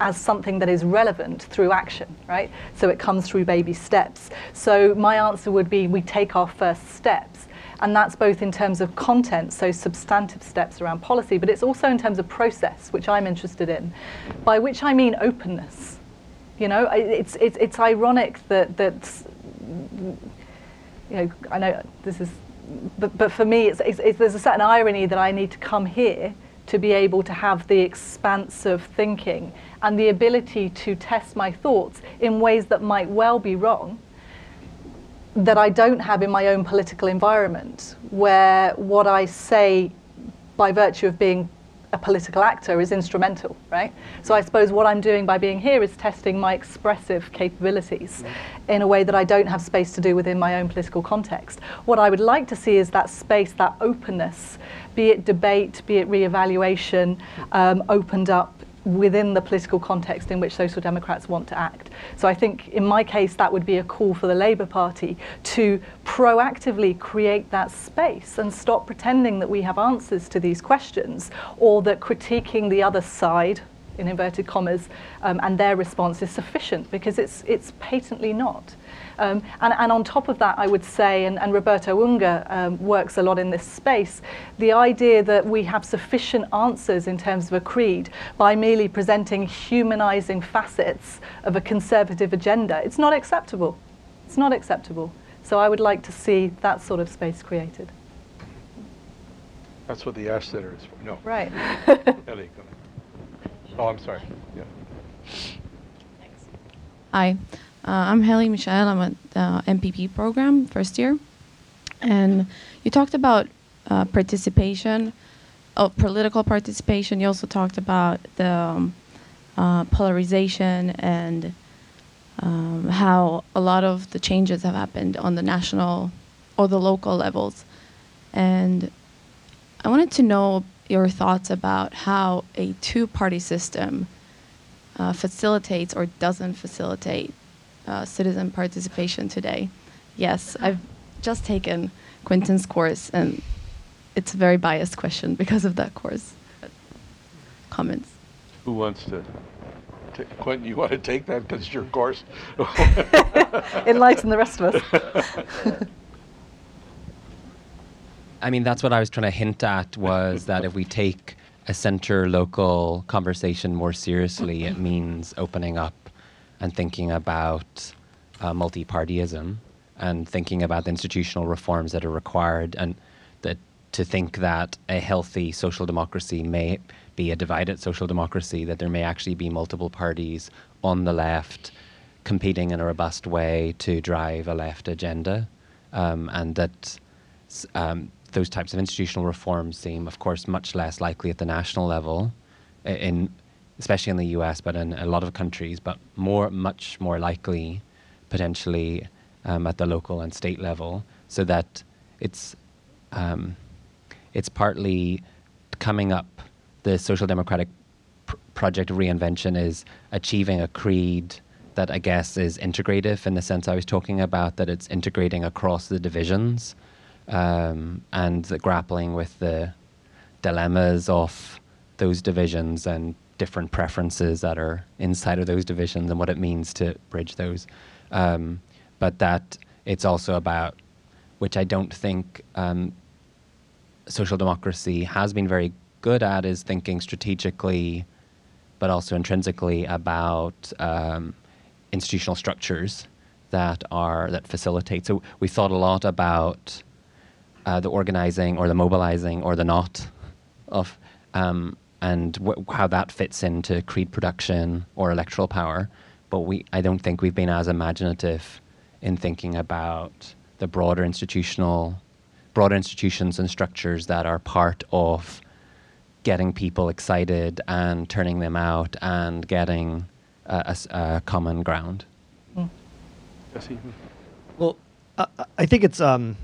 as something that is relevant through action, right? So it comes through baby steps. So my answer would be we take our first steps. And that's both in terms of content, so substantive steps around policy, but it's also in terms of process, which I'm interested in, by which I mean openness. You know, it's, it's, it's ironic that, that, you know, I know this is, but, but for me, it's, it's, it's, there's a certain irony that I need to come here to be able to have the expanse of thinking and the ability to test my thoughts in ways that might well be wrong that I don't have in my own political environment, where what I say by virtue of being a political actor is instrumental, right? So I suppose what I'm doing by being here is testing my expressive capabilities in a way that I don't have space to do within my own political context. What I would like to see is that space, that openness, be it debate, be it re-evaluation, um, opened up within the political context in which Social Democrats want to act. So I think in my case that would be a call for the Labour Party to proactively create that space and stop pretending that we have answers to these questions or that critiquing the other side in inverted commas um, and their response is sufficient because it's it's patently not. Um, and, and, on top of that, I would say, and, and Roberto Unger um, works a lot in this space, the idea that we have sufficient answers in terms of a creed by merely presenting humanizing facets of a conservative agenda, it's not acceptable. It's not acceptable. So I would like to see that sort of space created. That's what the Ash Center is for. No. Right. (laughs) Ellie, oh, I'm sorry. Yeah. Thanks. Hi. Uh, I'm Haley Michelle. I'm at the MPP program, first year. And you talked about uh, participation, oh, political participation. You also talked about the um, uh, polarization and um, how a lot of the changes have happened on the national or the local levels. And I wanted to know your thoughts about how a two party system uh, facilitates or doesn't facilitate uh, citizen participation today? Yes, I've just taken Quinton's course, and it's a very biased question because of that course. But comments? Who wants to? T- Quentin, you want to take that because it's your course? (laughs) Enlighten the rest of us. (laughs) I mean, that's what I was trying to hint at was that if we take a center local conversation more seriously, it means opening up and thinking about uh, multi-partyism and thinking about the institutional reforms that are required and that to think that a healthy social democracy may be a divided social democracy, that there may actually be multiple parties on the left competing in a robust way to drive a left agenda, um, and that um, those types of institutional reforms seem, of course, much less likely at the national level in especially in the US, but in a lot of countries, but more, much more likely potentially um, at the local and state level, so that it's um, it's partly coming up the social democratic pr- project of reinvention is achieving a creed that I guess is integrative in the sense I was talking about, that it's integrating across the divisions um, and grappling with the dilemmas of those divisions and different preferences that are inside of those divisions and what it means to bridge those. Um, but that it's also about, which I don't think um, social democracy has been very good at, is thinking strategically, but also intrinsically about um, institutional structures that are that facilitate. So we thought a lot about uh, the organizing or the mobilizing or the not of um, and wh- how that fits into creed production or electoral power. But we, I don't think we've been as imaginative in thinking about the broader institutional, broader institutions and structures that are part of getting people excited and turning them out and getting a, a, a common ground. Mm. Well, I, I think it's um,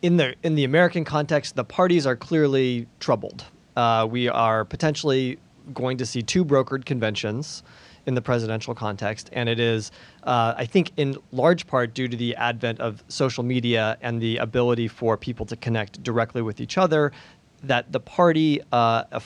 in the in the American context, the parties are clearly troubled. Uh, we are potentially going to see two brokered conventions in the presidential context, and it is, uh, I think, in large part due to the advent of social media and the ability for people to connect directly with each other, that the party, uh,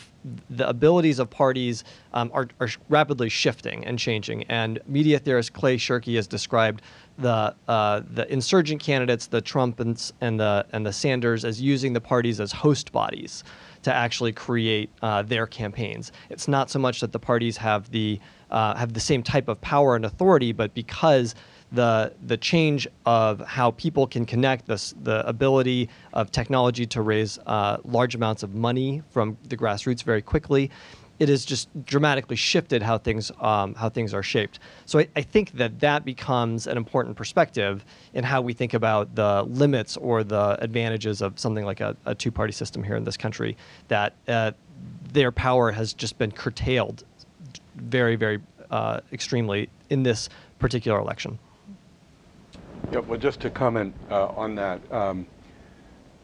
the abilities of parties um, are, are, rapidly shifting and changing. And media theorist Clay Shirky has described the uh, the insurgent candidates, the Trump and, and the and the Sanders, as using the parties as host bodies to actually create uh, their campaigns. It's not so much that the parties have the uh, have the same type of power and authority, but because the the change of how people can connect, the the ability of technology to raise uh, large amounts of money from the grassroots very quickly, it has just dramatically shifted how things um, how things are shaped. So I, I, think that that becomes an important perspective in how we think about the limits or the advantages of something like a, a two-party system here in this country. That uh, their power has just been curtailed very, very uh, extremely in this particular election. Yeah, well, just to comment uh, on that. Um,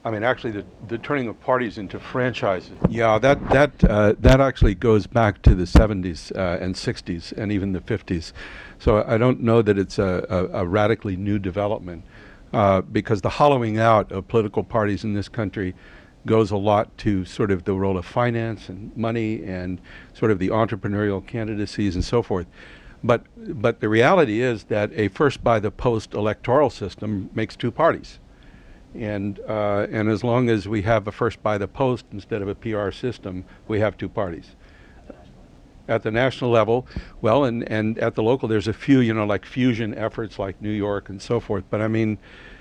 I mean, actually, the, the turning of parties into franchises. Yeah, that that uh, that actually goes back to the 70s uh, and 60s and even the 50s. So I don't know that it's a, a, a radically new development uh, because the hollowing out of political parties in this country goes a lot to sort of the role of finance and money and sort of the entrepreneurial candidacies and so forth. But but the reality is that a first by the post electoral system makes two parties. And, uh, and as long as we have a first by the post instead of a PR system, we have two parties. At the national level, well, and, and at the local, there's a few, you know, like fusion efforts like New York and so forth. But I mean,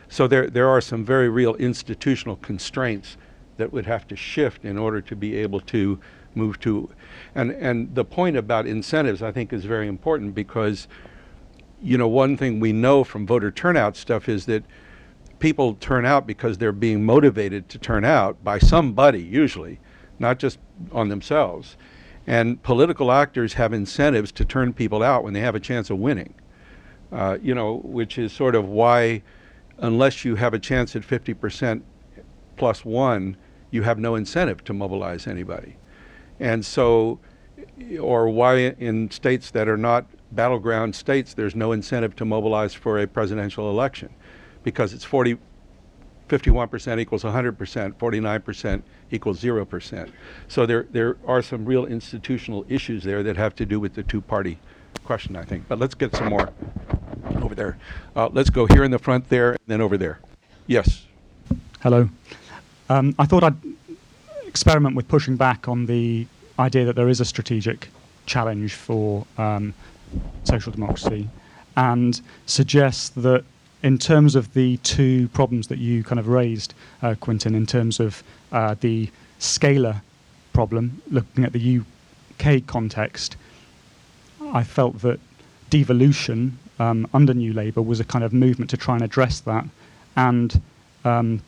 so there, there are some very real institutional constraints that would have to shift in order to be able to move to. And, and the point about incentives, I think, is very important because, you know, one thing we know from voter turnout stuff is that people turn out because they're being motivated to turn out by somebody, usually, not just on themselves. And political actors have incentives to turn people out when they have a chance of winning. Uh, you know, which is sort of why, unless you have a chance at 50% plus one, you have no incentive to mobilize anybody. And so, or why in states that are not battleground states, there's no incentive to mobilize for a presidential election because it's 40, 51% equals 100%, 49% equals 0%. So there, there are some real institutional issues there that have to do with the two-party question, I think. But let's get some more over there. Uh, let's go here in the front there, and then over there. Yes. Hello. Um, I thought I'd experiment with pushing back on the idea that there is a strategic challenge for um, social democracy and suggest that in terms of the two problems that you kind of raised, uh, Quinton, in terms of uh, the scalar problem, looking at the UK context, I felt that devolution um, under New Labour was a kind of movement to try and address that, and um,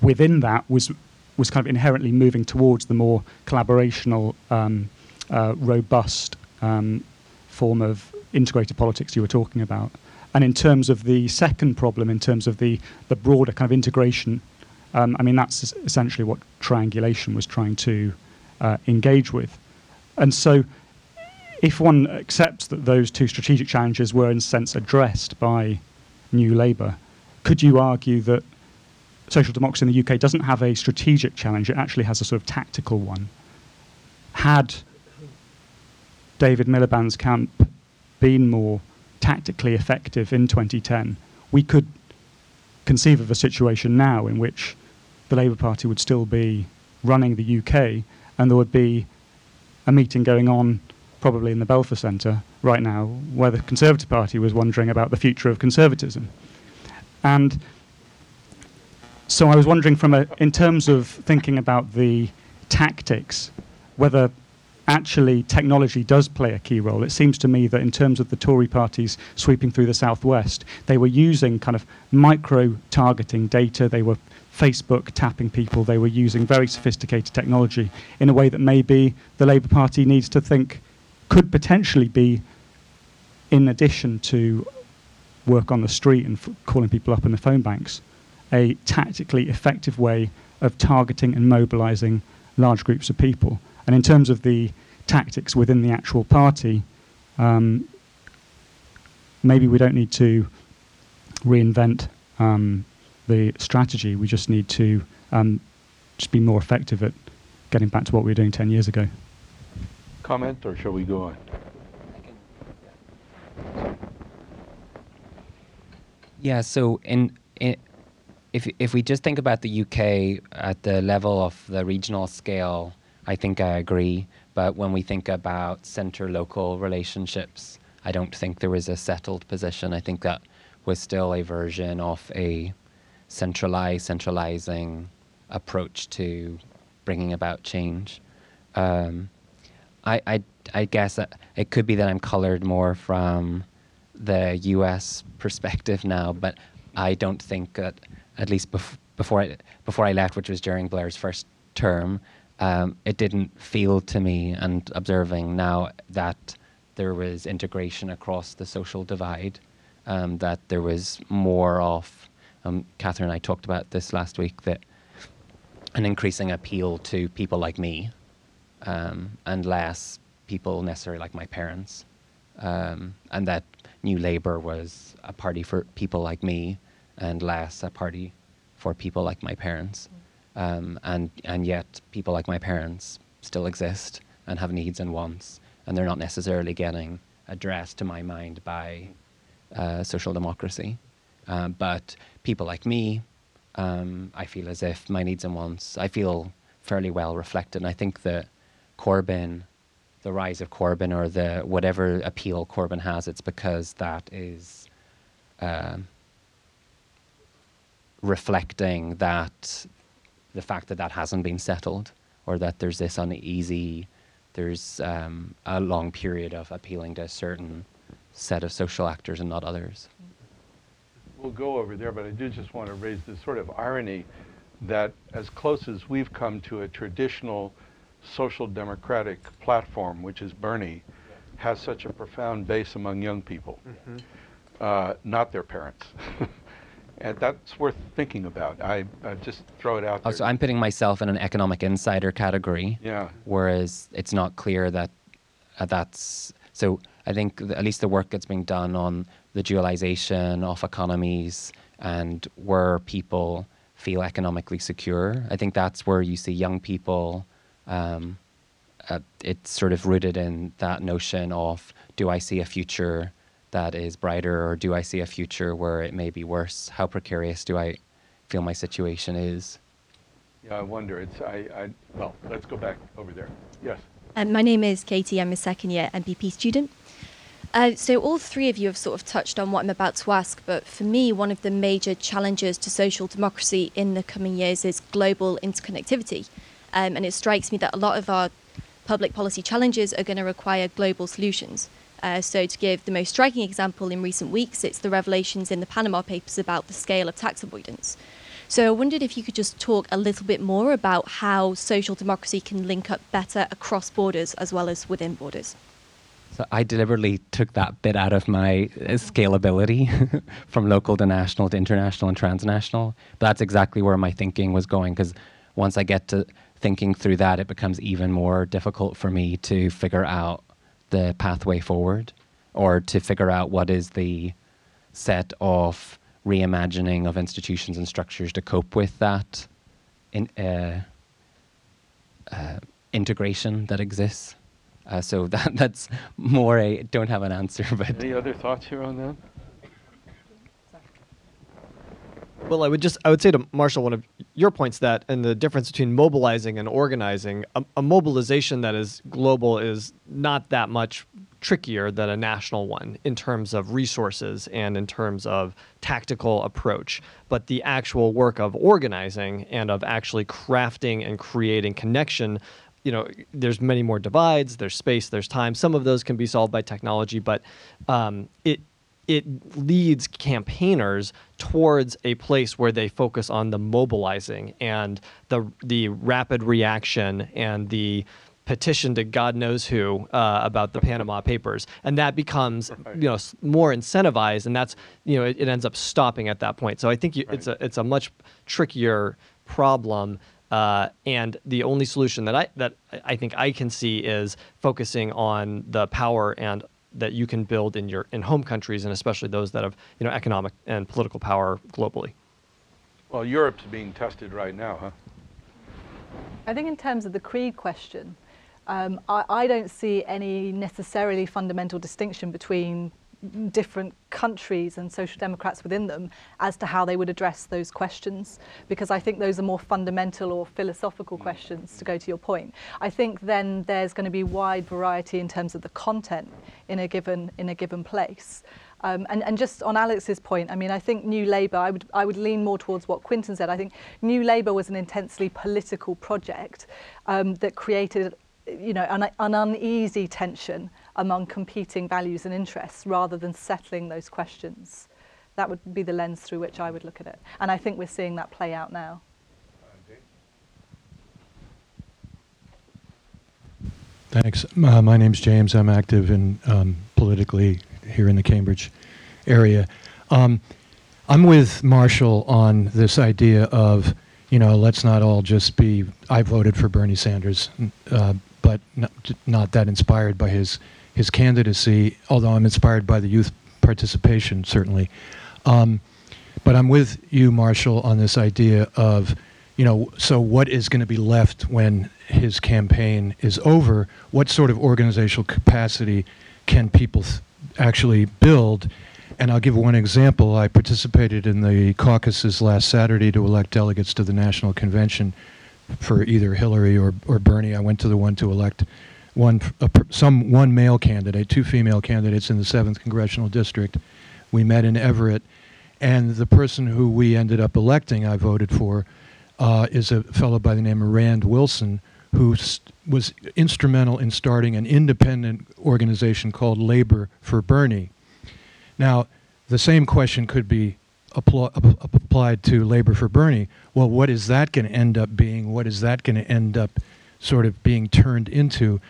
within that was was kind of inherently moving towards the more collaborational, um, uh, robust um, form of integrated politics you were talking about. And in terms of the second problem, in terms of the, the broader kind of integration, um, I mean, that's essentially what triangulation was trying to uh, engage with. And so, if one accepts that those two strategic challenges were, in a sense, addressed by New Labour, could you argue that social democracy in the UK doesn't have a strategic challenge, it actually has a sort of tactical one? Had David Miliband's camp been more tactically effective in 2010, we could conceive of a situation now in which the Labour Party would still be running the UK and there would be a meeting going on probably in the Belfer Centre right now where the Conservative Party was wondering about the future of conservatism. And so I was wondering from a, in terms of thinking about the tactics, whether actually technology does play a key role. It seems to me that in terms of the Tory parties sweeping through the southwest, they were using kind of micro targeting data. They were Facebook tapping people. They were using very sophisticated technology in a way that maybe the Labour Party needs to think could potentially be, in addition to work on the street and f- calling people up in the phone banks, a tactically effective way of targeting and mobilizing large groups of people. And in terms of the tactics within the actual party, um, maybe we don't need to reinvent um, the strategy. We just need to um, just be more effective at getting back to what we were doing 10 years ago. Comment, or shall we go on? Yeah, so in, in if if we just think about the UK at the level of the regional scale, I think I agree. But when we think about centre local relationships, I don't think there was a settled position. I think that was still a version of a centralized, centralizing approach to bringing about change. Um, I, I, I guess it could be that I'm colored more from the US perspective now, but I don't think that, at least bef- before, I, before I left, which was during Blair's first term, um, it didn't feel to me and observing now that there was integration across the social divide, um, that there was more of, um, Kathryn and I talked about this last week, that an increasing appeal to people like me um, and less people necessarily like my parents, um, and that New Labour was a party for people like me and less a party for people like my parents. Um, and, and yet, people like my parents still exist and have needs and wants, and they're not necessarily getting addressed, to my mind, by uh, social democracy. Um, but people like me, um, I feel as if my needs and wants, I feel fairly well reflected. And I think that Corbyn, the rise of Corbyn, or the whatever appeal Corbyn has, it's because that is uh, reflecting that the fact that that hasn't been settled or that there's this uneasy, there's um, a long period of appealing to a certain set of social actors and not others. We'll go over there, but I do just want to raise this sort of irony that as close as we've come to a traditional social democratic platform, which is Bernie, has such a profound base among young people, mm-hmm. uh, not their parents. (laughs) and that's worth thinking about. I, I just throw it out there. Also, I'm putting myself in an economic insider category. Yeah. Whereas it's not clear that uh, that's so. I think at least the work that's being done on the dualization of economies and where people feel economically secure. I think that's where you see young people. Um, uh, it's sort of rooted in that notion of do I see a future that is brighter, or do I see a future where it may be worse? How precarious do I feel my situation is? Yeah, I wonder. It's I. I well, let's go back over there. Yes. Um, my name is Katie. I'm a second year MPP student. Uh, so all three of you have sort of touched on what I'm about to ask, but for me, one of the major challenges to social democracy in the coming years is global interconnectivity, um, and it strikes me that a lot of our public policy challenges are going to require global solutions. Uh, so, to give the most striking example in recent weeks, it's the revelations in the Panama Papers about the scale of tax avoidance. So, I wondered if you could just talk a little bit more about how social democracy can link up better across borders as well as within borders. So I deliberately took that bit out of my uh, scalability (laughs) from local to national to international and transnational. That's exactly where my thinking was going because once I get to thinking through that, it becomes even more difficult for me to figure out the pathway forward or to figure out what is the set of reimagining of institutions and structures to cope with that in, uh, uh, integration that exists. Uh, so (laughs) that that's more a don't have an answer. But any other thoughts here on that? Well, I would just I would say to Marshall one of your points that and the difference between mobilizing and organizing a, a, mobilization that is global is not that much trickier than a national one in terms of resources and in terms of tactical approach. But the actual work of organizing and of actually crafting and creating connection you know there's many more divides there's space there's time. Some of those can be solved by technology but um, it it leads campaigners towards a place where they focus on the mobilizing and the the rapid reaction and the petition to God knows who uh, about the Panama Papers, and that becomes you know more incentivized, and that's you know it, it ends up stopping at that point. So I think you, right. it's a it's a much trickier problem. Uh, and the only solution that I that I think I can see is focusing on the power and that you can build in your in home countries and especially those that have you know economic and political power globally. Well, Europe's being tested right now, huh? I think in terms of the creed question, um, I, I don't see any necessarily fundamental distinction between different countries and social democrats within them as to how they would address those questions because I think those are more fundamental or philosophical questions to go to your point. I think then there's going to be wide variety in terms of the content in a given in a given place. Um, and, and just on Alex's point, I mean, I think New Labour, I would, I would lean more towards what Quinton said. I think New Labour was an intensely political project um, that created you know, an, an uneasy tension among competing values and interests rather than settling those questions. That would be the lens through which I would look at it. And I think we're seeing that play out now. Thanks. Uh, my name's James. I'm active in um, politically here in the Cambridge area. Um, I'm with Marshall on this idea of, you know, let's not all just be. I voted for Bernie Sanders, uh, but not, not that inspired by his his candidacy, although I'm inspired by the youth participation, certainly. Um, but I'm with you, Marshall, on this idea of, you know, so what is going to be left when his campaign is over? What sort of organizational capacity can people th- actually build? And I'll give one example. I participated in the caucuses last Saturday to elect delegates to the National Convention for either Hillary or, or Bernie. I went to the one to elect one a, some one male candidate, two female candidates in the seventh congressional district. We met in Everett, and the person who we ended up electing, I voted for, uh, is a fellow by the name of Rand Wilson, who st- was instrumental in starting an independent organization called Labor for Bernie. Now, the same question could be appl- applied to Labor for Bernie. Well, what is that going to end up being? What is that going to end up sort of being turned into?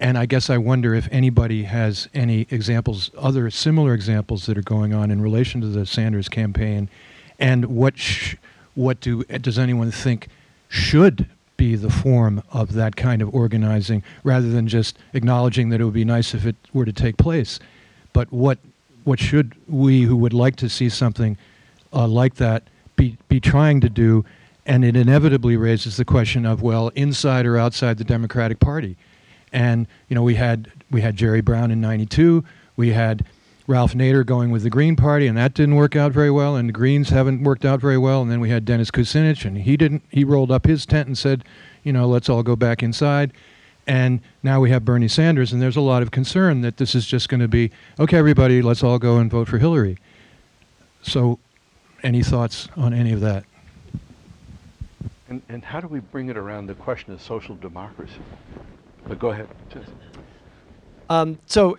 And I guess I wonder if anybody has any examples, other similar examples that are going on in relation to the Sanders campaign, and what sh- what do does anyone think should be the form of that kind of organizing, rather than just acknowledging that it would be nice if it were to take place, but what what should we who would like to see something uh, like that be be trying to do? And it inevitably raises the question of well, inside or outside the Democratic Party and you know, we had we had Jerry Brown in '92. We had Ralph Nader going with the Green Party, and that didn't work out very well. And the Greens haven't worked out very well. And then we had Dennis Kucinich, and he didn't. He rolled up his tent and said, you know, let's all go back inside. And now we have Bernie Sanders, and there's a lot of concern that this is just going to be okay. Everybody, let's all go and vote for Hillary. So, any thoughts on any of that? And, and how do we bring it around the question of social democracy? But go ahead. Um, so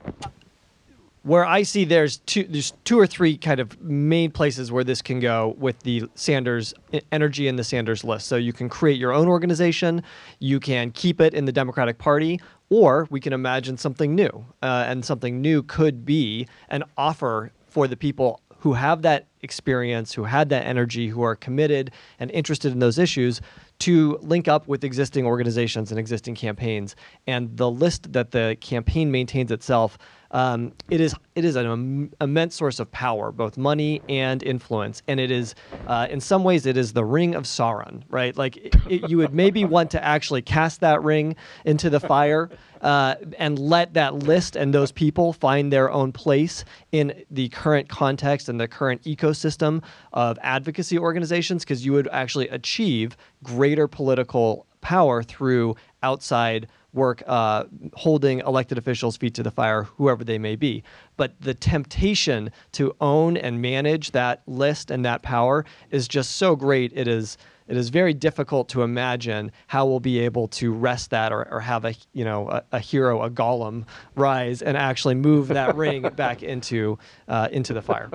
where I see there's two there's two or three kind of main places where this can go with the Sanders energy in the Sanders list. So you can create your own organization, you can keep it in the Democratic Party, or we can imagine something new. Uh, and something new could be an offer for the people who have that experience, who had that energy, who are committed and interested in those issues to link up with existing organizations and existing campaigns. And the list that the campaign maintains itself um, it is it is an Im- immense source of power, both money and influence, and it is uh, in some ways it is the ring of Sauron, right? Like it, it, you would maybe want to actually cast that ring into the fire uh, and let that list and those people find their own place in the current context and the current ecosystem of advocacy organizations, because you would actually achieve greater political power through outside work uh, holding elected officials' feet to the fire, whoever they may be. But the temptation to own and manage that list and that power is just so great. It is it is very difficult to imagine how we'll be able to wrest that or, or have a you know a, a hero, a Gollum, rise and actually move that (laughs) ring back into uh, into the fire.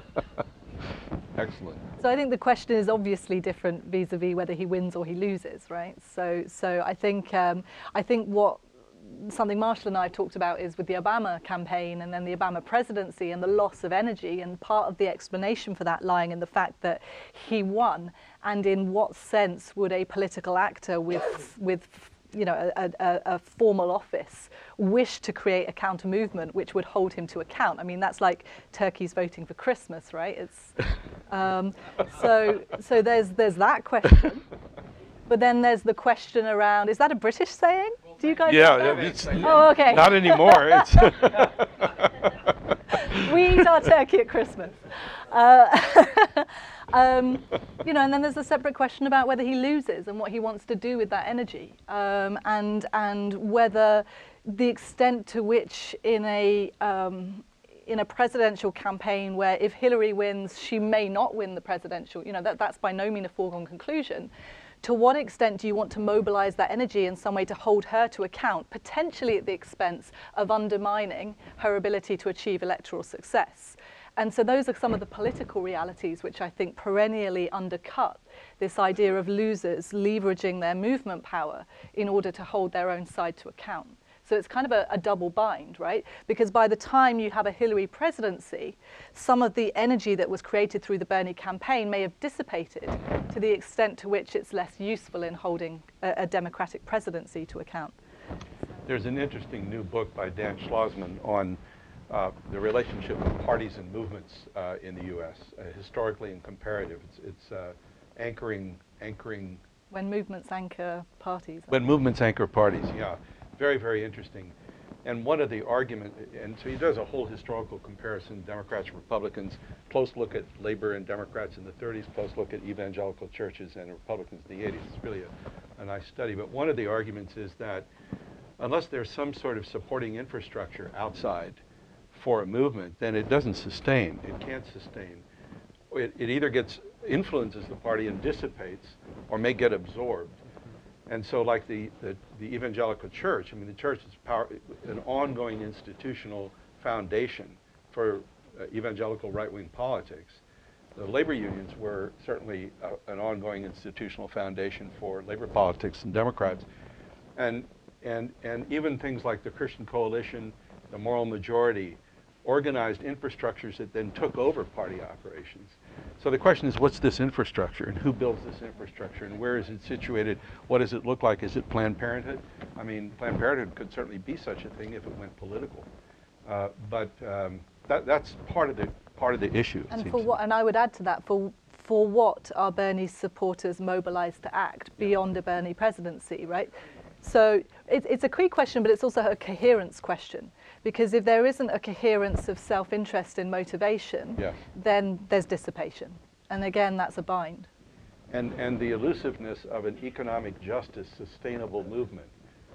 Excellent. So I think the question is obviously different vis-a-vis whether he wins or he loses, right? So so I think um, I think what something Marshall and I have talked about is with the Obama campaign and then the Obama presidency and the loss of energy. And part of the explanation for that lying in the fact that he won. And in what sense would a political actor with, with you know, a, a, a, formal office wish to create a counter movement which would hold him to account. I mean, that's like turkeys voting for Christmas, right? It's um, so so there's there's that question, but then there's the question around: is that a British saying? Do you guys? Yeah, it's, oh, okay. Not anymore. (laughs) (laughs) we eat our turkey at Christmas. Uh, (laughs) um, you know, and then there's a separate question about whether he loses and what he wants to do with that energy, um, and and whether the extent to which in a um, in a presidential campaign where if Hillary wins, she may not win the presidential. You know, that, that's by no means a foregone conclusion to what extent do you want to mobilize that energy in some way to hold her to account, potentially at the expense of undermining her ability to achieve electoral success? And so those are some of the political realities which I think perennially undercut this idea of losers leveraging their movement power in order to hold their own side to account. So it's kind of a, a, double bind, right? Because by the time you have a Hillary presidency, some of the energy that was created through the Bernie campaign may have dissipated to the extent to which it's less useful in holding a, a Democratic presidency to account. There's an interesting new book by Dan Schlozman on uh, the relationship of parties and movements uh, in the U.S., uh, historically and comparative. It's, it's uh, anchoring, anchoring. When movements anchor parties. When movements anchor parties, yeah very, very interesting. And one of the arguments, and so he does a whole historical comparison, Democrats, and Republicans, close look at labor and Democrats in the 30s, close look at evangelical churches and Republicans in the 80s. It's really a, a nice study. But one of the arguments is that unless there's some sort of supporting infrastructure outside for a movement, then it doesn't sustain. It can't sustain. It, it either gets influences the party and dissipates, or may get absorbed. And so, like the, the, the, evangelical church, I mean, the church is power, an ongoing institutional foundation for uh, evangelical right wing politics. The labor unions were certainly uh, an ongoing institutional foundation for labor politics and Democrats. And, and, and even things like the Christian Coalition, the Moral Majority, organized infrastructures that then took over party operations. So the question is, what's this infrastructure, and who builds this infrastructure, and where is it situated? What does it look like? Is it Planned Parenthood? I mean, Planned Parenthood could certainly be such a thing if it went political, uh, but um, that, that's part of the part of the issue. And for what? And I would add to that for. For what are Bernie's supporters mobilized to act beyond a Bernie presidency, right? So it, it's a key question, but it's also a coherence question. Because if there isn't a coherence of self interest in motivation, yeah. then there's dissipation. And again, that's a bind. And, and the elusiveness of an economic justice sustainable movement.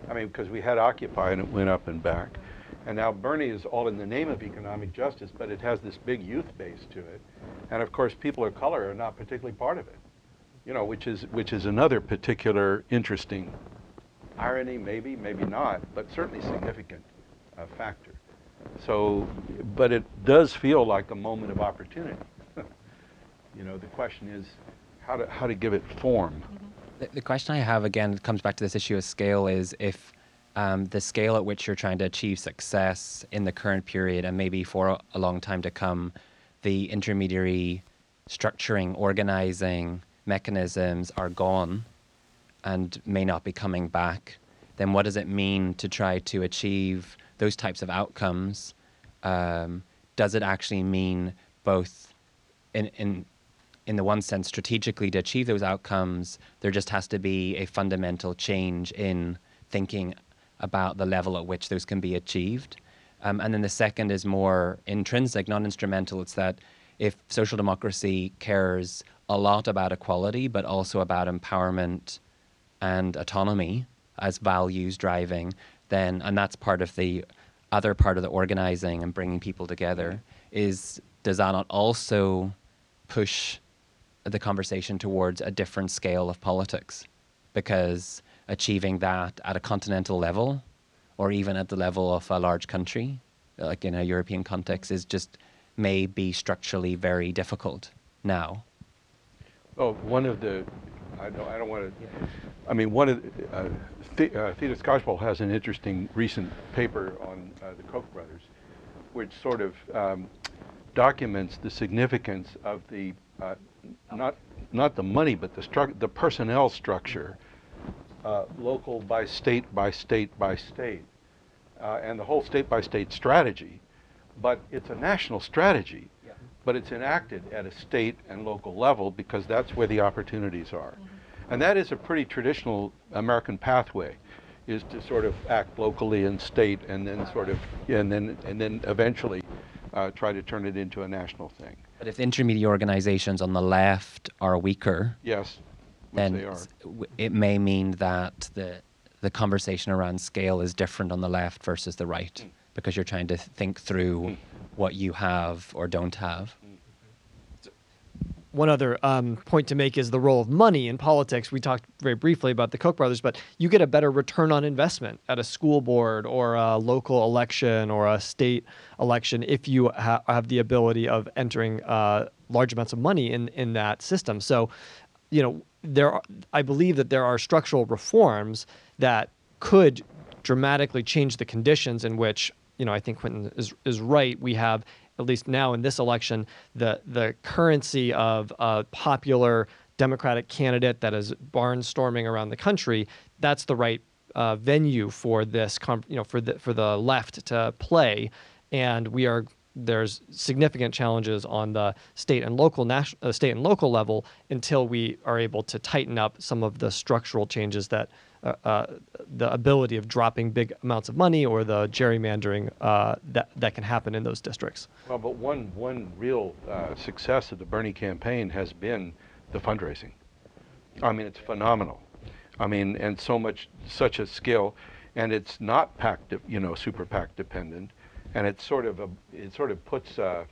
I mean, because we had Occupy and it went up and back. And now Bernie is all in the name of economic justice, but it has this big youth base to it. And of course, people of color are not particularly part of it, you know, which is, which is another particular interesting irony, maybe, maybe not, but certainly significant uh, factor. So, but it does feel like a moment of opportunity. (laughs) you know, the question is how to, how to give it form. The, the, question I have, again, comes back to this issue of scale is if um, the scale at which you're trying to achieve success in the current period and maybe for a long time to come, the intermediary structuring, organizing mechanisms are gone. and may not be coming back, then what does it mean to try to achieve those types of outcomes? Um, does it actually mean both in, in in the one sense strategically to achieve those outcomes there just has to be a fundamental change in thinking about the level at which those can be achieved um, and then the second is more intrinsic non instrumental it's that if social democracy cares a lot about equality but also about empowerment and autonomy as values driving then and that's part of the other part of the organizing and bringing people together is does that not also push the conversation towards a different scale of politics? Because achieving that at a continental level or even at the level of a large country, like in a European context, is just may be structurally very difficult now. Oh, one of the, I don't, I don't want to, I mean, one of, the, uh, the, uh, Theda Skocpol has an interesting recent paper on uh, the Koch brothers, which sort of um, documents the significance of the uh, not not the money, but the stru- the personnel structure, uh, local by state by state by state, uh, and the whole state by state strategy. But it's a national strategy, yeah. but it's enacted at a state and local level because that's where the opportunities are, mm-hmm. And that is a pretty traditional American pathway is to sort of act locally and state and then sort of and then and then eventually uh, try to turn it into a national thing. But if intermediate organizations on the left are weaker, yes, then it may mean that the the conversation around scale is different on the left versus the right mm. because you're trying to think through mm. what you have or don't have one other um, point to make is the role of money in politics. We talked very briefly about the Koch brothers, but you get a better return on investment at a school board or a local election or a state election if you ha- have the ability of entering uh, large amounts of money in in that system. So, you know, there are, I believe that there are structural reforms that could dramatically change the conditions in which you know I think Quinton is is right. We have at least now in this election, the the currency of a popular Democratic candidate that is barnstorming around the country, that's the right uh, venue for this, you know, for the for the left to play, and we are there's significant challenges on the state and local national uh, state and local level until we are able to tighten up some of the structural changes that uh, uh, the ability of dropping big amounts of money or the gerrymandering uh, that that can happen in those districts. Well, but one one real uh, success of the Bernie campaign has been the fundraising. I mean, it's phenomenal. I mean, and so much such a skill, and it's not PAC, you know, super PAC dependent, and it sort of a, it sort of puts a,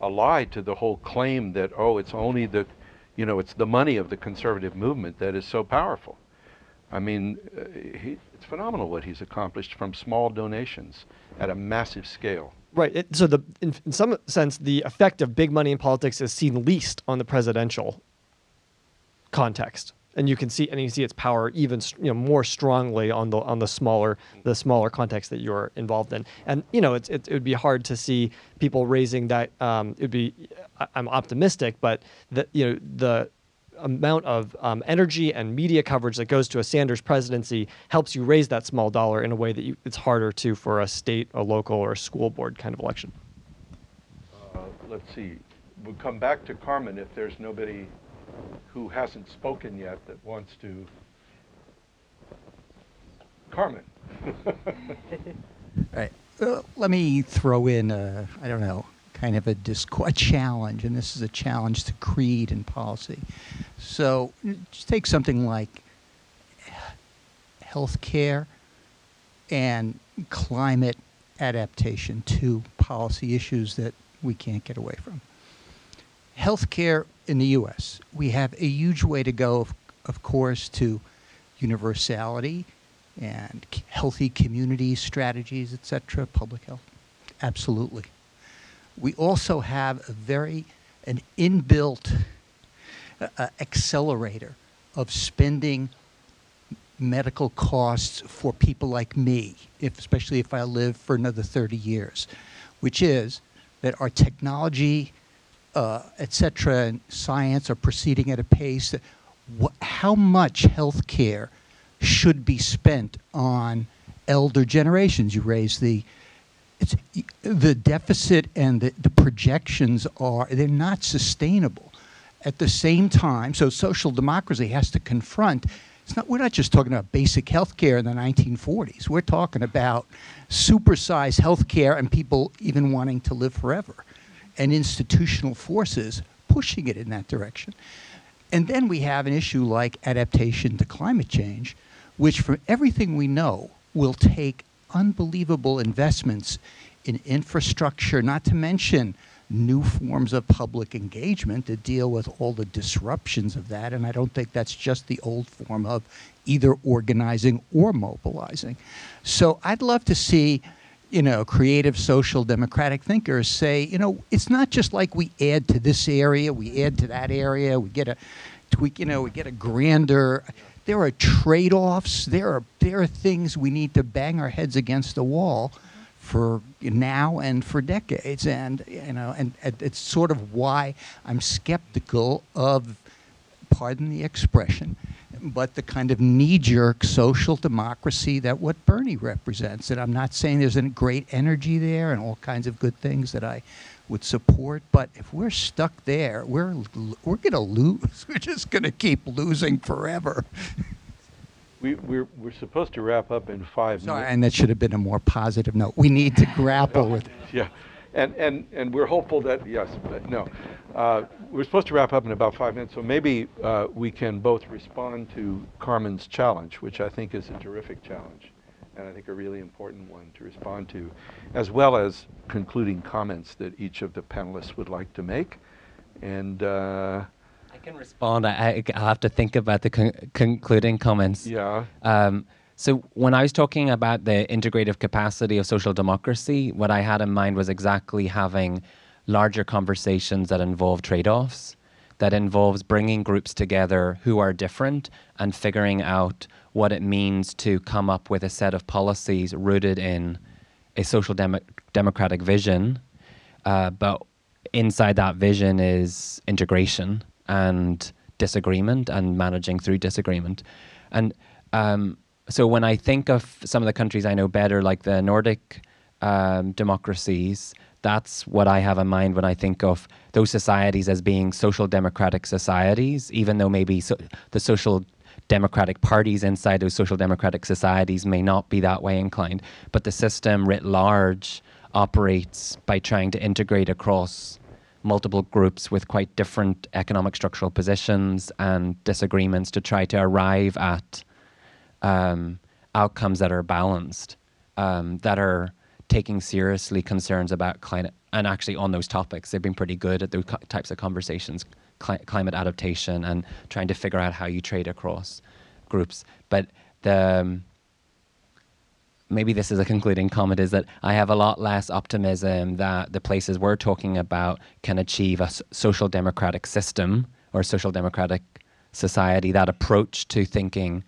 a lie to the whole claim that oh, it's only the, you know, it's the money of the conservative movement that is so powerful. I mean, uh, he, it's phenomenal what he's accomplished from small donations at a massive scale. Right. It, so the in, in, some sense, the effect of big money in politics is seen least on the presidential context, and you can see and you see its power even you know more strongly on the on the smaller the smaller context that you're involved in. And you know, it, it would be hard to see people raising that. Um, it would be. I'm optimistic, but that you know the amount of um, energy and media coverage that goes to a Sanders presidency helps you raise that small dollar in a way that you, it's harder to for a state, a local, or a school board kind of election. Uh, let's see. We'll come back to Carmen if there's nobody who hasn't spoken yet that wants to. Carmen. (laughs) All right. Uh, let me throw in, I don't know, kind of a, disco- a challenge, and this is a challenge to creed and policy. So just take something like healthcare and climate adaptation, two policy issues that we can't get away from. Healthcare in the U.S., we have a huge way to go, of, of course, to universality and healthy community strategies, etc., public health. Absolutely we also have a very an inbuilt uh, uh, accelerator of spending medical costs for people like me, if, especially if I live for another 30 years, which is that our technology, uh, et cetera, and science are proceeding at a pace that how much health care should be spent on elder generations. You raise the it's the deficit and the, the projections are they're not sustainable. At the same time, so social democracy has to confront it's not, we're not just talking about basic health care in the 1940s. We're talking about supersized health care and people even wanting to live forever and institutional forces pushing it in that direction. And then we have an issue like adaptation to climate change, which, from everything we know, will take unbelievable investments in infrastructure, not to mention new forms of public engagement to deal with all the disruptions of that. And I don't think that's just the old form of either organizing or mobilizing. So I'd love to see, you know, creative social democratic thinkers say, you know, it's not just like we add to this area, we add to that area, we get a tweak, you know, we get a grander there are trade-offs. There are there are things we need to bang our heads against the wall for now and for decades. And you know, and, and it's sort of why I'm skeptical of, pardon the expression, but the kind of knee-jerk social democracy that what Bernie represents. And I'm not saying there's a great energy there and all kinds of good things that I would support. But if we're stuck there, we're we're going to lose. (laughs) We're just going to keep losing forever. We, we're, we're supposed to wrap up in five Sorry, minutes. and that should have been a more positive note. We need to (laughs) grapple with. It. (laughs) Yeah, and, and, and we're hopeful that, yes, but no. Uh, we're supposed to wrap up in about five minutes, so maybe uh, we can both respond to Carmen's challenge, which I think is a terrific challenge and I think a really important one to respond to, as well as concluding comments that each of the panelists would like to make. And uh, I can respond. I, I have to think about the con- concluding comments. Yeah. Um, so when I was talking about the integrative capacity of social democracy, what I had in mind was exactly having larger conversations that involve trade-offs, that involves bringing groups together who are different and figuring out what it means to come up with a set of policies rooted in a social demo- democratic vision. Uh, but inside that vision is integration and disagreement and managing through disagreement. And um, so when I think of some of the countries I know better, like the Nordic um, democracies, that's what I have in mind when I think of those societies as being social democratic societies, even though maybe so the social democratic parties inside those social democratic societies may not be that way inclined, but the system writ large operates by trying to integrate across multiple groups with quite different economic structural positions and disagreements to try to arrive at um, outcomes that are balanced, um, that are taking seriously concerns about climate. And actually, on those topics, they've been pretty good at those types of conversations cli- climate adaptation and trying to figure out how you trade across groups. But the um, maybe this is a concluding comment is that I have a lot less optimism that the places we're talking about can achieve a social democratic system or social democratic society, that approach to thinking.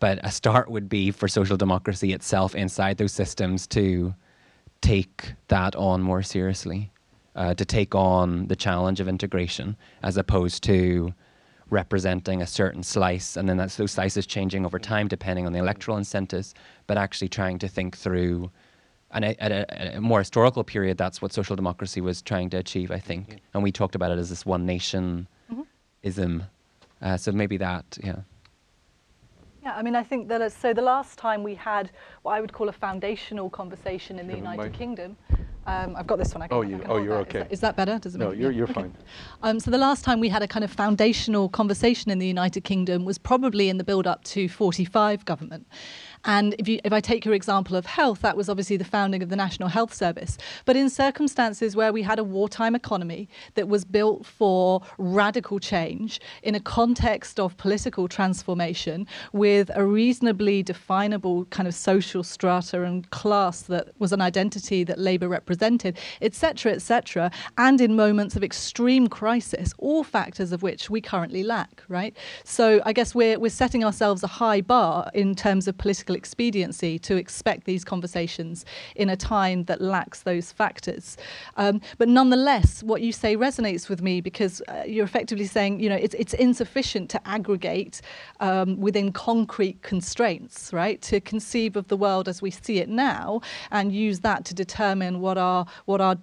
But a start would be for social democracy itself inside those systems to take that on more seriously uh, to take on the challenge of integration as opposed to representing a certain slice and then that's those slices changing over time depending on the electoral incentives but actually trying to think through and at a, a, more historical period that's what social democracy was trying to achieve i think yeah. and we talked about it as this one nation mm-hmm. ism uh, so maybe that yeah yeah, I mean, I think that uh, so the last time we had what I would call a foundational conversation in the United Kingdom, um, I've got this one. I can, oh, you, oh, you're that. okay. Is that, is that better? Does it no, you're, you're okay. fine. Um, so the last time we had a kind of foundational conversation in the United Kingdom was probably in the build-up to 45 government. And if, you, if I take your example of health, that was obviously the founding of the National Health Service. But in circumstances where we had a wartime economy that was built for radical change in a context of political transformation with a reasonably definable kind of social strata and class that was an identity that Labour represented, etc., etc., and in moments of extreme crisis, all factors of which we currently lack, right? So I guess we're, we're setting ourselves a high bar in terms of political political expediency to expect these conversations in a time that lacks those factors. Um, but nonetheless, what you say resonates with me because uh, you're effectively saying, you know, it's, it's insufficient to aggregate um, within concrete constraints, right? To conceive of the world as we see it now and use that to determine what our what our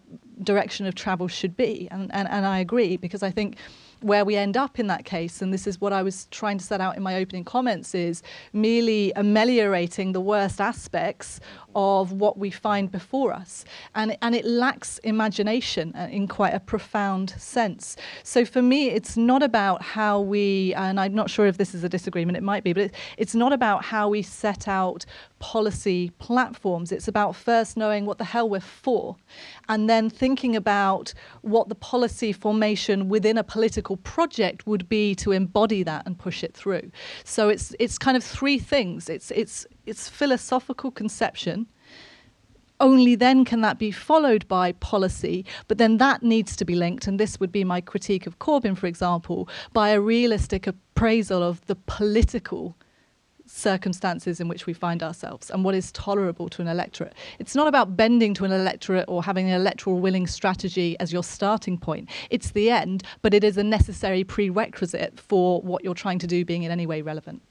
direction of travel should be. And, and, and I agree because I think where we end up in that case, and this is what I was trying to set out in my opening comments, is merely ameliorating the worst aspects of what we find before us. And, and it lacks imagination uh, in quite a profound sense. So for me, it's not about how we, and I'm not sure if this is a disagreement, it might be, but it, it's not about how we set out policy platforms. It's about first knowing what the hell we're for, and then thinking about what the policy formation within a political project would be to embody that and push it through. So it's it's kind of three things. It's it's it's philosophical conception. Only then can that be followed by policy, but then that needs to be linked, and this would be my critique of Corbyn, for example, by a realistic appraisal of the political circumstances in which we find ourselves and what is tolerable to an electorate. It's not about bending to an electorate or having an electoral willing strategy as your starting point. It's the end, but it is a necessary prerequisite for what you're trying to do being in any way relevant.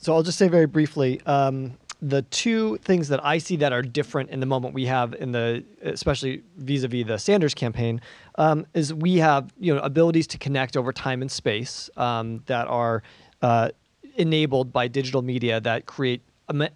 So I'll just say very briefly, um, the two things that I see that are different in the moment we have in the, especially vis-a-vis the Sanders campaign, um, is we have you know abilities to connect over time and space um, that are uh, enabled by digital media that create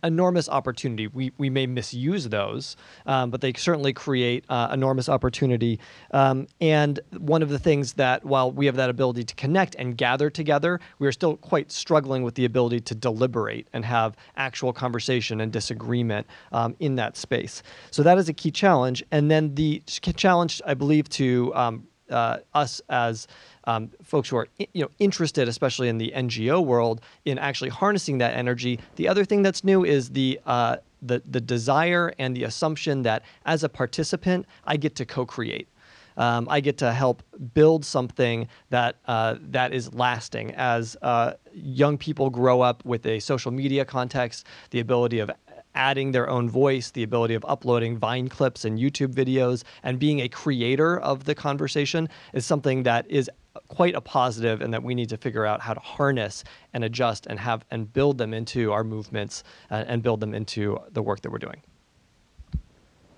enormous opportunity. We, we may misuse those, um, but they certainly create uh, enormous opportunity. Um, and one of the things that, while we have that ability to connect and gather together, we are still quite struggling with the ability to deliberate and have actual conversation and disagreement um, in that space. So that is a key challenge. And then the challenge, I believe, to um, uh, us as um, folks who are you know interested, especially in the NGO world, in actually harnessing that energy. The other thing that's new is the uh, the the desire and the assumption that as a participant, I get to co-create. Um, I get to help build something that uh, that is lasting. As uh, young people grow up with a social media context, the ability of adding their own voice, the ability of uploading Vine clips and YouTube videos, and being a creator of the conversation is something that is quite a positive and that we need to figure out how to harness and adjust and have and build them into our movements uh, and build them into the work that we're doing.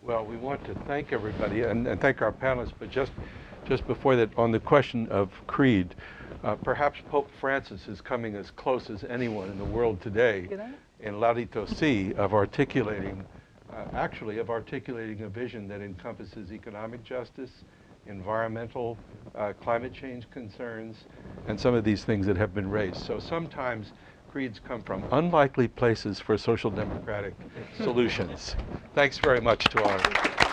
Well, we want to thank everybody and, and thank our panelists, but just just before that, on the question of creed, uh, perhaps Pope Francis is coming as close as anyone in the world today in Laudato Si of articulating, uh, actually of articulating a vision that encompasses economic justice, environmental, uh, climate change concerns, and some of these things that have been raised. So sometimes creeds come from unlikely places for social democratic solutions. Thanks very much to our